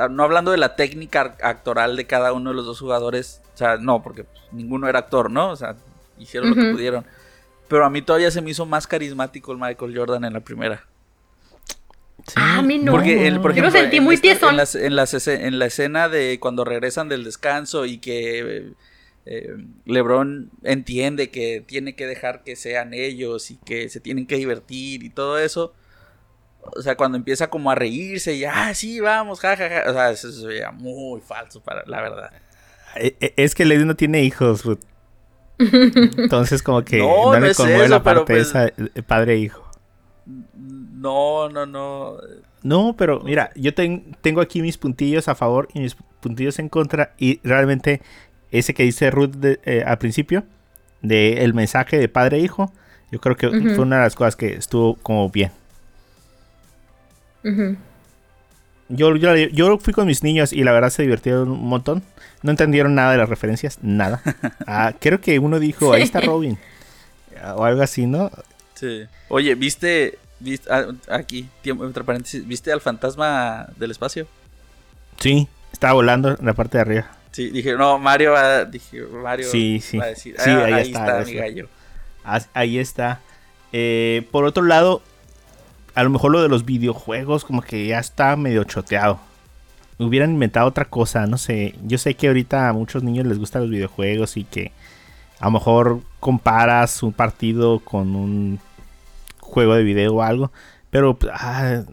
no hablando de la técnica actoral de cada uno de los dos jugadores. O sea, no, porque pues, ninguno era actor, ¿no? O sea, hicieron lo que pudieron. Pero a mí todavía se me hizo más carismático el Michael Jordan en la primera. Sí. Ah, a mí no. Porque él, por Yo lo sentí en muy. En, en ese- en la escena de cuando regresan del descanso y que eh, LeBron entiende que tiene que dejar que sean ellos y que se tienen que divertir y todo eso. O sea, cuando empieza como a reírse y, ah, sí, vamos, jajaja. O sea, eso se veía muy falso, para la verdad. Eh, eh, Es que Lady no tiene hijos, Ruth. Entonces, como que No, no, no le es conmueve eso, la parte pues- esa eh, padre e hijo. No, no, no. No, pero mira, yo ten- tengo aquí mis puntillos a favor y mis puntillos en contra. Y realmente, ese que dice Ruth de- eh, al principio, de el mensaje de padre e hijo, yo creo que fue una de las cosas que estuvo como bien. Ujú. Yo, yo, yo fui con mis niños y la verdad se divirtieron un montón. No entendieron nada de las referencias, nada. Ah, creo que uno dijo, ahí está Robin. Ah, O algo así, ¿no? Sí. Oye, ¿viste, viste ah, aquí, tiempo, entre paréntesis, ¿viste al fantasma del espacio? Sí, estaba volando en la parte de arriba. Sí, dije, no, Mario va, dije, Mario Sí, sí. va a decir, Sí, "Ah, ahí ahí, está, está, ahí mi está". gallo. Ah, Ahí está. Eh, por otro lado, a lo mejor lo de los videojuegos como que ya está medio choteado. Hubieran inventado otra cosa, no sé. Yo sé que ahorita a muchos niños les gustan los videojuegos y que a lo mejor comparas un partido con un juego de video o algo. Pero ah,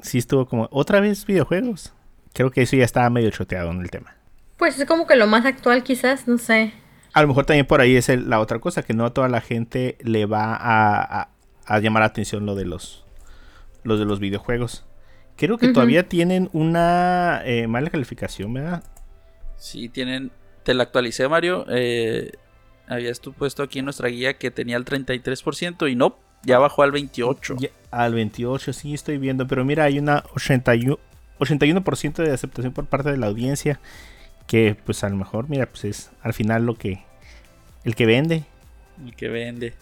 sí estuvo como, otra vez videojuegos. Creo que eso ya estaba medio choteado en el tema. Pues es como que lo más actual quizás, no sé. A lo mejor también por ahí es el- la otra cosa, que no a toda la gente le va a, a- a llamar la atención lo de los, los de los videojuegos. Creo que todavía tienen una eh, mala calificación, ¿verdad? Sí, tienen, te la actualicé, Mario. Eh, habías tú puesto aquí en nuestra guía que tenía el 33% y no, ya bajó al 28%. Ya- al 28 sí estoy viendo, pero mira, hay una 81%, 81% de aceptación por parte de la audiencia, que pues a lo mejor, mira, pues es al final lo que, el que vende. El que vende.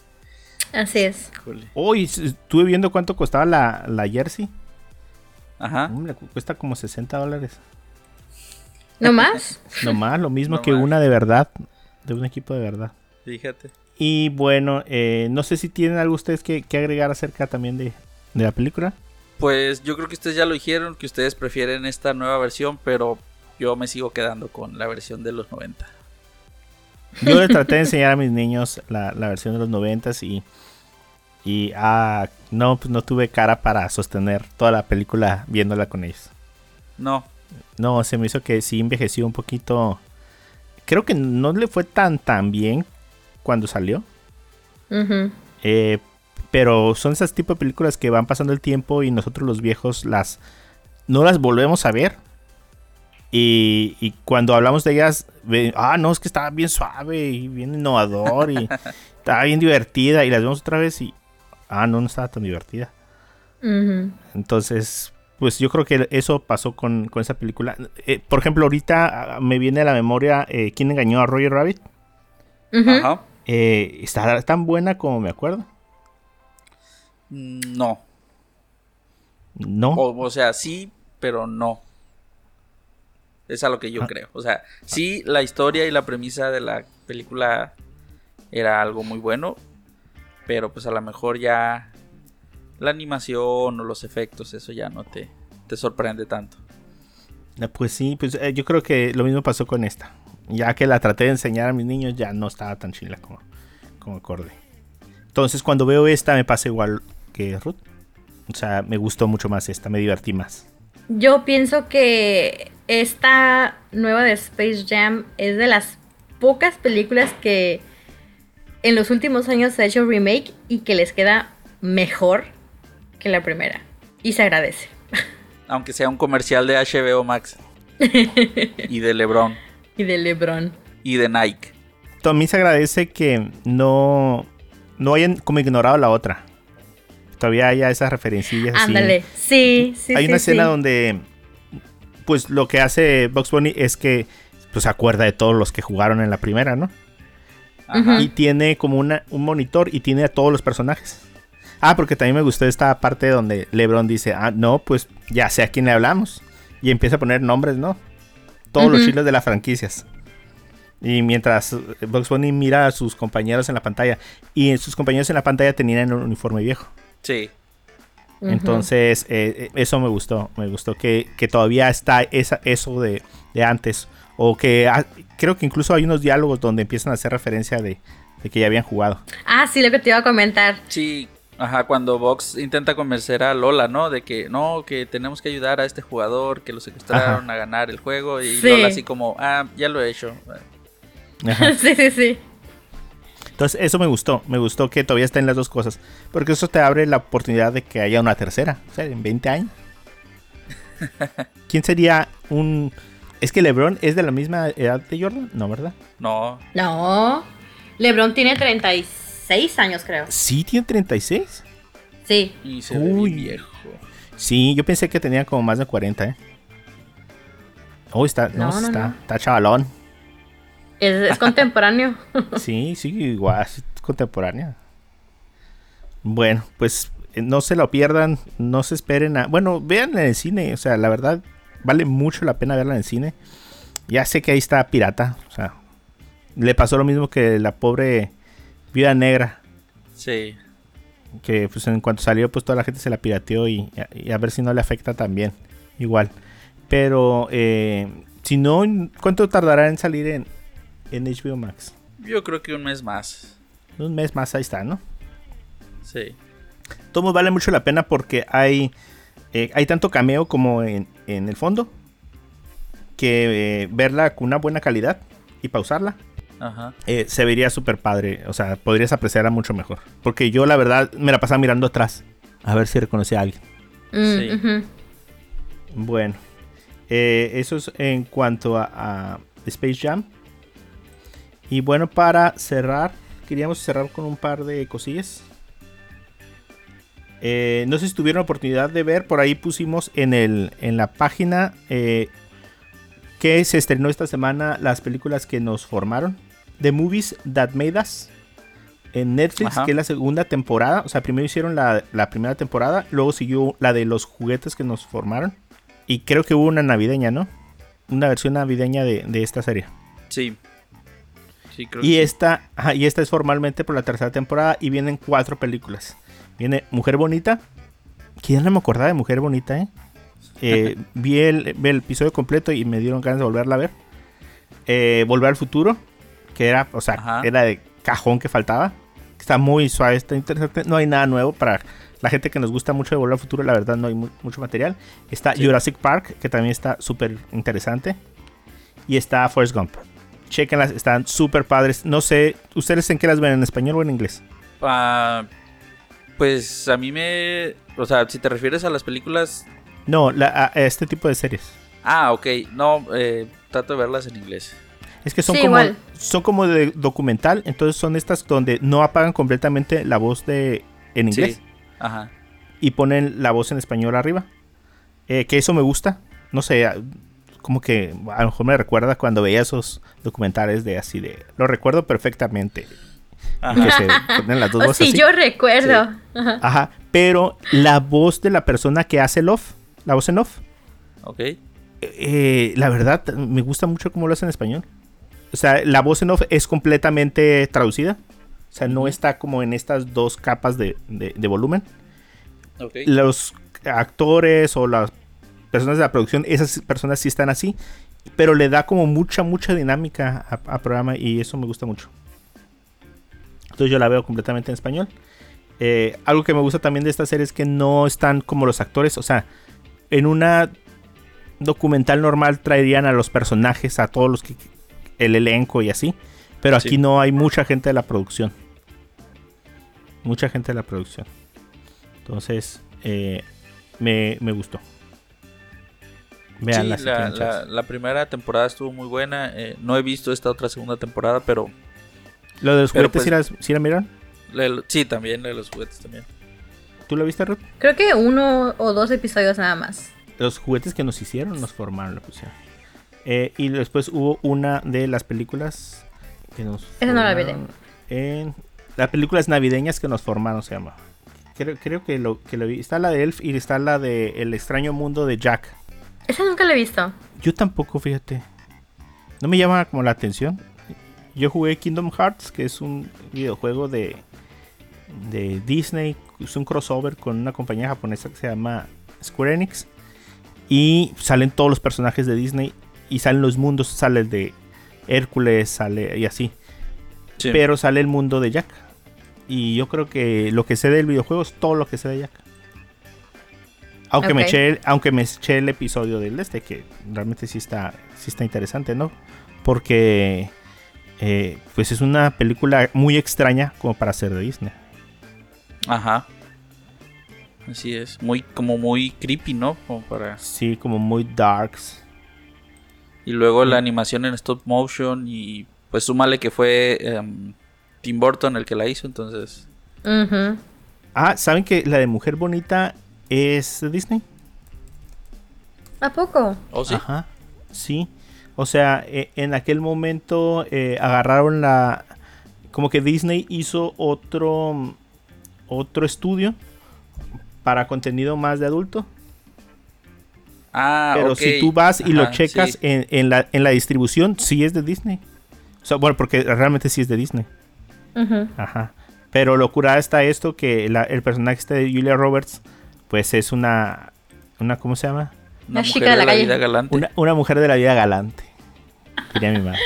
Así es. Hoy estuve viendo cuánto costaba la, la jersey. Ajá. Hombre, cu- cuesta como 60 dólares. ¿No más? Nomás, lo mismo No que más. una de verdad. De un equipo de verdad. Fíjate. Y bueno, eh, no sé si tienen algo ustedes que, que agregar acerca también de, de la película. Pues yo creo que ustedes ya lo dijeron, que ustedes prefieren esta nueva versión, pero yo me sigo quedando con la versión de los 90. Yo le traté de enseñar a mis niños la, la versión de los noventas y, y ah, no, pues no tuve cara para sostener toda la película viéndola con ellos. No, No, se me hizo que sí envejeció un poquito. Creo que no le fue tan tan bien cuando salió. Ujú. Eh, pero son esas tipo de películas que van pasando el tiempo y nosotros los viejos las no las volvemos a ver. Y, y cuando hablamos de ellas, ve- ah, no, es que estaba bien suave y bien innovador y estaba bien divertida. Y las vemos otra vez y, ah, no, no estaba tan divertida. Entonces, pues yo creo que eso pasó con, con esa película. Eh, por ejemplo, ahorita ah, me viene a la memoria eh, quién engañó a Roger Rabbit. Ujú. ajá. Eh, está tan buena como me acuerdo. No. No. O, o sea, sí, pero no. Es a lo que yo Ah. creo. O sea, sí, la historia y la premisa de la película era algo muy bueno, pero pues a lo mejor ya la animación o los efectos, eso ya no te, te sorprende tanto. Eh, Pues sí, pues eh, yo creo que lo mismo pasó con esta. Ya que la traté de enseñar a mis niños, ya no estaba tan chila como, como acorde. Entonces, cuando veo esta, me pasa igual que Ruth. O sea, me gustó mucho más esta, me divertí más. Yo pienso que esta nueva de Space Jam es de las pocas películas que en los últimos años se ha hecho remake y que les queda mejor que la primera. Y se agradece. Aunque sea un comercial de HBO Max. y de LeBron. Y de LeBron. Y de Nike. También se agradece que no, no hayan como ignorado la otra. Todavía haya esas referencias. así. Ándale. Sí, sí, Hay sí, una escena sí. donde, pues lo que hace Bugs Bunny es que pues, se acuerda de todos los que jugaron en la primera, ¿no? Ajá. Y tiene como una, un monitor y tiene a todos los personajes. Ah, porque también me gustó esta parte donde LeBron dice, ah, no, pues ya sé a quién le hablamos. Y empieza a poner nombres, ¿no? Todos los chiles de las franquicias. Y mientras Bugs Bunny mira a sus compañeros en la pantalla. Y sus compañeros en la pantalla tenían un uniforme viejo. Sí. Entonces, eh, eh, eso me gustó. Me gustó que, que todavía está esa, eso de, de antes. O que ah, creo que incluso hay unos diálogos donde empiezan a hacer referencia de, de que ya habían jugado. Ah, sí, lo que te iba a comentar. Sí. Ajá, cuando Vox intenta convencer a Lola, ¿no? De que no, que tenemos que ayudar a este jugador, que lo secuestraron a ganar el juego. Y Sí. Lola así como, ah, ya lo he hecho. Ajá. sí, sí, sí. Entonces, eso me gustó. Me gustó que todavía estén las dos cosas. Porque eso te abre la oportunidad de que haya una tercera. O sea, en 20 años. ¿Quién sería un. Es que LeBron es de la misma edad de Jordan? No, ¿verdad? No, No. LeBron tiene 36 años, creo. Sí, tiene 36. Sí. y se ve Uy. bien viejo. Sí, yo pensé que tenía como más de 40, ¿eh? Oh, está, no, No, no, está, no. está chavalón. Es, es contemporáneo. Sí, sí, igual, es contemporánea. Bueno, pues eh, no se lo pierdan, no se esperen a... Bueno, vean en el cine, o sea, la verdad, vale mucho la pena verla en el cine. Ya sé que ahí está pirata, o sea, le pasó lo mismo que la pobre Viuda Negra, Sí. que pues en cuanto salió, pues toda la gente se la pirateó y, y a ver si no le afecta también, igual. Pero, eh, si no, ¿cuánto tardará en salir en, en HBO Max? Yo creo que un mes más. Un mes más, ahí está, ¿no? Sí. Todo vale mucho la pena porque hay, eh, hay tanto cameo como en, en el fondo que eh, verla con una buena calidad y pausarla Ajá. eh, se vería súper padre. O sea, podrías apreciarla mucho mejor. Porque yo la verdad me la pasaba mirando atrás a ver si reconocía a alguien. Mm, Sí. Bueno, eh, eso es en cuanto a, a Space Jam. Y bueno, para cerrar, queríamos cerrar con un par de cosillas. Eh, no sé si tuvieron oportunidad de ver, por ahí pusimos en, el, en la página eh, que se estrenó esta semana las películas que nos formaron. The Movies That Made Us. En Netflix, Ajá. que es la segunda temporada. O sea, primero hicieron la, la primera temporada, luego siguió la de los juguetes que nos formaron. Y creo que hubo una navideña, ¿no? Una versión navideña de, de esta serie. Sí. Sí, creo Y que esta, ajá, y esta es formalmente por la tercera temporada y vienen cuatro películas. Viene Mujer Bonita. Que ya no me acordaba de Mujer Bonita, ¿eh? Eh, vi, el, vi el episodio completo y me dieron ganas de volverla a ver. Eh, Volver al futuro. Que era, o sea, Ajá. era de cajón que faltaba. Está muy suave, está interesante. No hay nada nuevo para la gente que nos gusta mucho de Volver al futuro. La verdad, no hay mu- mucho material. Está Sí. Jurassic Park, que también está súper interesante. Y está Forrest Gump. Chequenlas, están súper padres. No sé, ¿ustedes en qué las ven? ¿En español o en inglés? Ah, pues a mí me. O sea, si te refieres a las películas. No, la- a, este tipo de series. Ah, ok. No, eh, trato de verlas en inglés. Es que son Sí, como igual. son como de documental, entonces son estas donde no apagan completamente la voz de en inglés Sí. Ajá. y ponen la voz en español arriba. Eh, que eso me gusta. No sé, como que a lo mejor me recuerda cuando veía esos documentales de así de lo recuerdo perfectamente. Ajá. Que se ponen las dos Oh, voces sí, así. yo recuerdo. Ajá. Ajá, pero la voz de la persona que hace el off, la voz en off, Ok. eh, la verdad me gusta mucho cómo lo hace en español. O sea, la voz en off es completamente traducida. O sea, no está como en estas dos capas de, de- de volumen. Ok. Los actores o las personas de la producción, esas personas sí están así. Pero le da como mucha, mucha dinámica a- al programa y eso me gusta mucho. Entonces yo la veo completamente en español. Eh, algo que me gusta también de esta serie es que no están como los actores. O sea, en una documental normal traerían a los personajes, a todos los que el elenco y así. Pero aquí Sí. no hay mucha gente de la producción. Mucha gente de la producción. Entonces, eh, me, me gustó. Véanla sí, si la, la- primera temporada estuvo muy buena. eh, no he visto esta otra segunda temporada, pero Lo de los juguetes, pues- ¿sí, la, sí la miraron? sí, también la de los juguetes también. ¿Tú la viste, Ruth? Creo que uno o dos episodios nada más. Los juguetes que nos hicieron nos formaron la pusieron. Eh, y después hubo una de las películas que nos Esa no la formaron En las películas navideñas que nos formaron se llama. Creo, creo que lo que lo vi. Está la de Elf y está la de El extraño mundo de Jack. Esa nunca la he visto. Yo tampoco, fíjate. No me llama como la atención. Yo jugué Kingdom Hearts, que es un videojuego de, de Disney. Es un crossover con una compañía japonesa que se llama Square Enix. Y salen todos los personajes de Disney. Y salen los mundos. Sale el de Hércules, sale y así. Sí. Pero sale el mundo de Jack. Y yo creo que lo que sé del videojuego es todo lo que sé de Jack. Aunque, me eché, el- aunque me eché el episodio del este, que realmente sí está, sí está interesante, ¿no? Porque eh, pues es una película muy extraña como para ser de Disney. Ajá. Así es. Muy, como muy creepy, ¿no? Como para. Sí, como muy darks. Y luego la animación en stop motion. Y pues súmale que fue em, Tim Burton el que la hizo. Entonces. Ujú. Ah, ¿saben que la de Mujer Bonita es de Disney? ¿A poco? ¿Oh, sí? Ajá, sí. O sea, e- en aquel momento eh, agarraron la... Como que Disney hizo otro, otro estudio para contenido más de adulto. Ah, Pero si tú vas y lo checas sí. en, en la, en la distribución, sí es de Disney. O sea, bueno, porque realmente sí es de Disney. Ajá. Pero lo curada está esto que la- el personaje este de Julia Roberts, pues es una... una ¿Cómo se llama? Una La mujer chica de la calle. vida galante. Una, una mujer de la vida galante. Diría mi madre.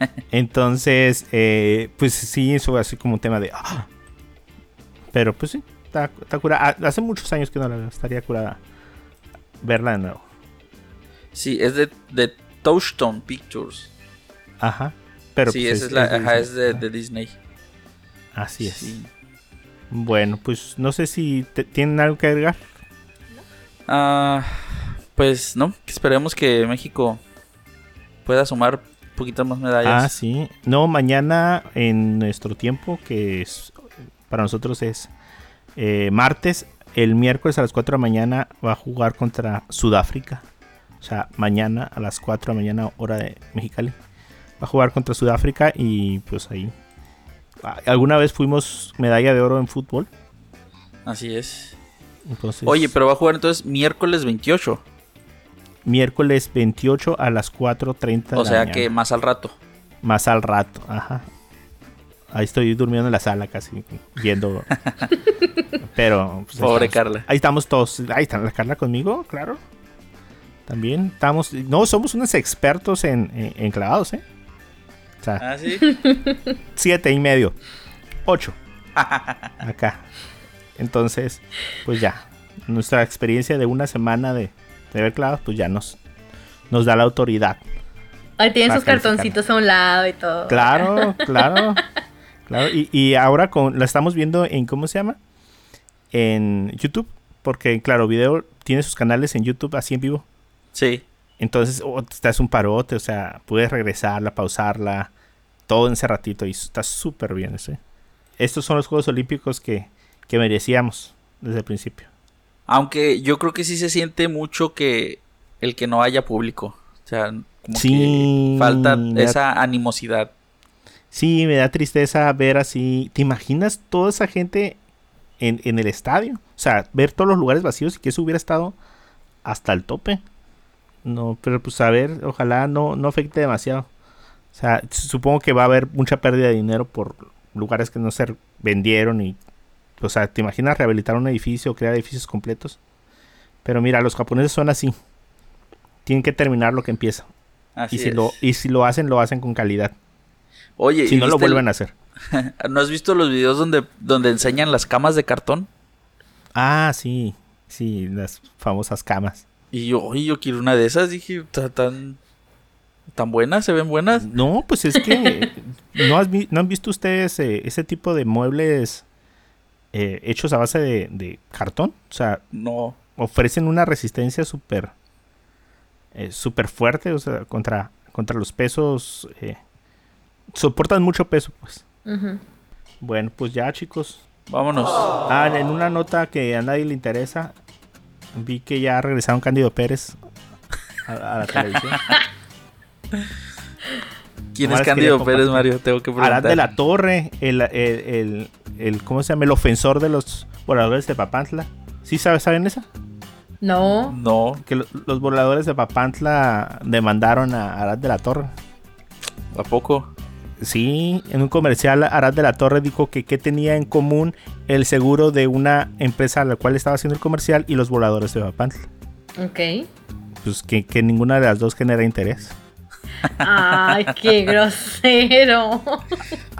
Entonces, eh, pues sí, eso así como un tema de. ¡ah! Pero pues sí, está, está curada. Hace muchos años que no la veo. Estaría curada verla de nuevo. Sí, es de, de Touchstone Pictures. Ajá. Pero sí, pues, esa es, la, ajá, Disney. es de, de Disney. Así es. Sí. Bueno, pues no sé si te- tienen algo que agregar. Ah, pues no, esperemos que México pueda sumar un poquito más medallas. Ah, sí. No, mañana en nuestro tiempo, que es para nosotros es eh, martes, el miércoles a las 4 de la mañana va a jugar contra Sudáfrica. O sea, mañana a las 4 de la mañana, hora de Mexicali. Va a jugar contra Sudáfrica y pues ahí. Alguna vez fuimos medalla de oro en fútbol. Así es. Entonces, Oye, pero va a jugar entonces miércoles 28. miércoles 28 a las 4.30 de O sea que más al rato. Más al rato, ajá. Ahí estoy durmiendo en la sala casi, viendo. Pero. pues, Pobre estamos. Carla. Ahí estamos todos. Ahí está la Carla conmigo, claro. También estamos. No, somos unos expertos en, en, en clavados, ¿eh? O sea, Ah, sí. siete y medio. Ocho. Acá. Entonces, pues ya. Nuestra experiencia de una semana de, de ver clavados, pues ya nos, nos da la autoridad. Ahí tienen sus cartoncitos a un lado y todo. Claro, claro. Claro, y, y ahora con, la estamos viendo en, ¿cómo se llama? En YouTube. Porque, claro, video tiene sus canales en YouTube así en vivo. Sí. Entonces, oh, estás un parote, o sea, puedes regresarla, pausarla, todo en ese ratito y está súper bien eso. ¿eh? Estos son los Juegos Olímpicos que, que merecíamos desde el principio. Aunque yo creo que sí se siente mucho que el que no haya público. O sea, como Sí, que falta da- esa animosidad. Sí, me da tristeza ver así. ¿Te imaginas toda esa gente en, en el estadio? O sea, ver todos los lugares vacíos y que eso hubiera estado hasta el tope. No, pero pues a ver, ojalá no, no afecte demasiado. O sea, supongo que va a haber mucha pérdida de dinero por lugares que no se vendieron y... O sea, ¿te imaginas rehabilitar un edificio o crear edificios completos? Pero mira, los japoneses son así. Tienen que terminar lo que empieza. Así Y si, es. lo, y si lo hacen, lo hacen con calidad. Oye, Si ¿y no, lo el- vuelven a hacer. ¿No has visto los videos donde, donde enseñan las camas de cartón? Ah, sí, sí, las famosas camas. Y yo, oye, yo quiero una de esas. Dije, "Ta- tan, tan buenas, se ven buenas. No, pues es que no, has vi- no han visto ustedes eh, ese tipo de muebles eh, hechos a base de, de cartón. O sea, No. ofrecen una resistencia súper eh, súper fuerte, o sea, contra, contra los pesos. eh, soportan mucho peso, pues. Bueno, pues ya, chicos. Vámonos. Ah, en una nota que a nadie le interesa, vi que ya regresaron Cándido Pérez a, a la televisión. ¿Quién Nomás es Cándido Pérez. Mario? Tengo que preguntar. Arad de la Torre, el, el, el, el- ¿cómo se llama? El ofensor de los voladores de Papantla. ¿Sí sabes, saben esa? No. No, Que lo- los voladores de Papantla demandaron a Arad de la Torre. ¿a poco? Sí, en un comercial Arad de la Torre dijo que qué tenía en común el seguro de una empresa a la cual estaba haciendo el comercial y los voladores de Papantla. Ok. Pues que, que ninguna de las dos genera interés. Ay, qué grosero.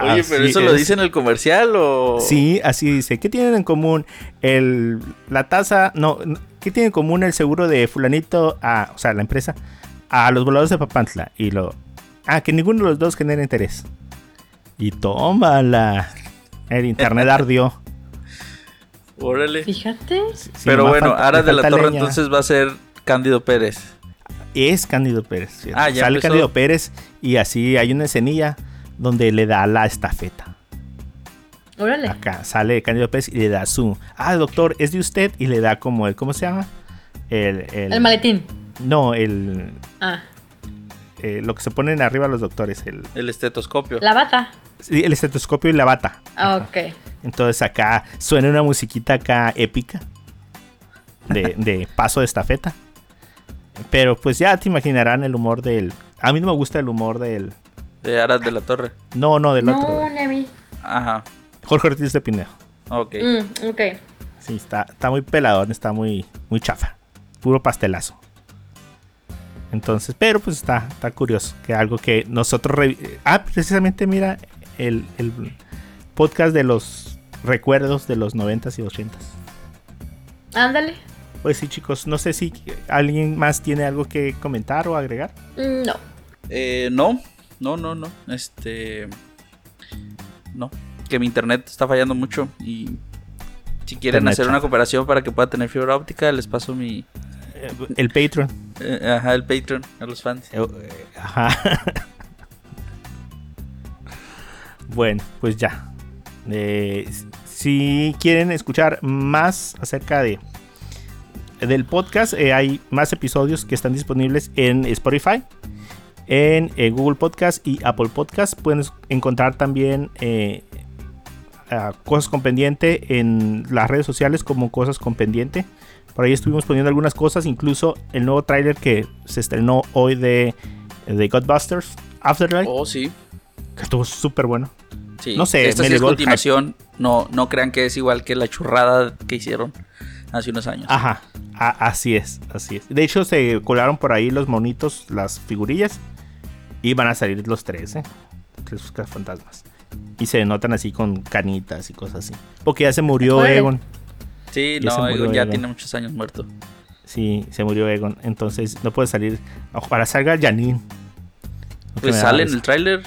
Oye, pero Así eso lo dice en el comercial o. Sí, así dice. ¿Qué tienen en común el la tasa? No, ¿qué tiene en común el seguro de fulanito a, o sea, la empresa a los voladores de Papantla y lo ah, que ninguno de los dos genera interés. Y tómala. El internet ardió. Órale. Fíjate. Sí, pero bueno, falta- Aras de la Torre leña. entonces va a ser Cándido Pérez. es Cándido Pérez. Ah, ya Sale empezó. Cándido Pérez y así hay una escenilla donde le da la estafeta. Órale. Acá sale Cándido Pérez y le da su. Ah, doctor, es de usted. Y le da como el. ¿Cómo se llama? El. el- El maletín. No, el. Ah, eh, lo que se ponen arriba los doctores. El, El estetoscopio. la bata. sí, el estetoscopio y la bata. Ah, ok. Entonces acá suena una musiquita acá épica. De, de paso de estafeta. Pero pues ya te imaginarán el humor del. A mí no me gusta el humor del. De Aras de la Torre. No, no, del No, otro. mí. Ajá. Jorge Ortiz de Pinedo. Ok. Mm, ok. Sí, está, está muy peladón, está muy, muy chafa. Puro pastelazo. Entonces, pero pues está, está curioso. Que algo que nosotros... Ah, precisamente mira el, el podcast de los recuerdos de los 90s y 80s. Ándale. Pues sí, chicos, no sé si alguien más tiene algo que comentar o agregar. Mm, No. Eh, no, no, no, no. Este. No. Que mi internet está fallando mucho. Y si quieren Internet hacer una cooperación para que pueda tener fibra óptica, les paso mi. El Patreon. eh, ajá, el Patreon a los fans. Eh, Ajá. bueno, pues ya. Eh, si quieren escuchar más acerca de del podcast, eh, hay más episodios que están disponibles en Spotify, en eh, Google Podcast y Apple Podcast. Pueden encontrar también cosas con pendiente en las redes sociales como cosas con pendiente. Por ahí estuvimos poniendo algunas cosas, incluso el nuevo tráiler que se estrenó hoy de, de Godbusters Afterlife, Oh, sí. que estuvo súper bueno. Sí. No sé, Esta me sí es continuación. No, no crean que es igual que la churrada que hicieron hace unos años. Ajá, a- así es, así es. De hecho, se colaron por ahí los monitos, las figurillas, y van a salir los tres, ¿eh? Tres fantasmas. Y se notan así con canitas y cosas así. Porque ya se murió. Egon. Sí, no, murió Egon ya Egon. tiene muchos años muerto. Sí, se murió Egon. Entonces no puede salir. Ojalá salga Janine. Pues sale en el tráiler.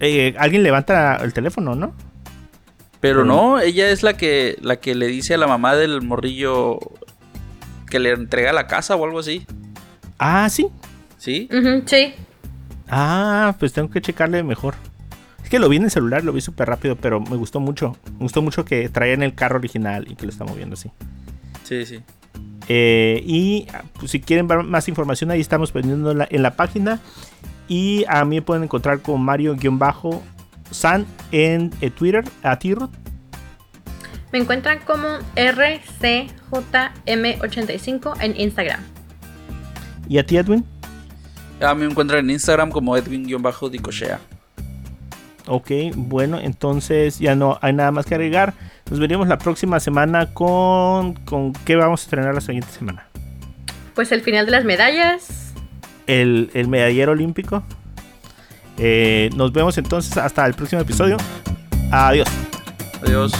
Eh, Alguien levanta el teléfono, ¿no? Pero Mm. no, ella es la que la que le dice a la mamá del morrillo que le entrega la casa o algo así. Ah, sí. ¿Sí? Sí. Ah, pues tengo que checarle mejor. Es que lo vi en el celular, lo vi súper rápido, pero me gustó mucho. Me gustó mucho que traían el carro original y que lo está moviendo así. Sí, sí. Eh, y pues, si quieren ver más información, ahí estamos poniendo la- en la página. Y a mí me pueden encontrar con Mario-San en eh, Twitter, a ti, Ruth. Me encuentran como RCJM85 en Instagram. Y a ti, Edwin. A mí me encuentran en Instagram como Edwin-Dicochea. Ok, bueno, entonces ya no hay nada más que agregar. Nos veremos la próxima semana con. ¿Con qué vamos a estrenar la siguiente semana? Pues el final de las medallas. El, el medallero olímpico. Eh, nos vemos entonces hasta el próximo episodio. Adiós. Adiós.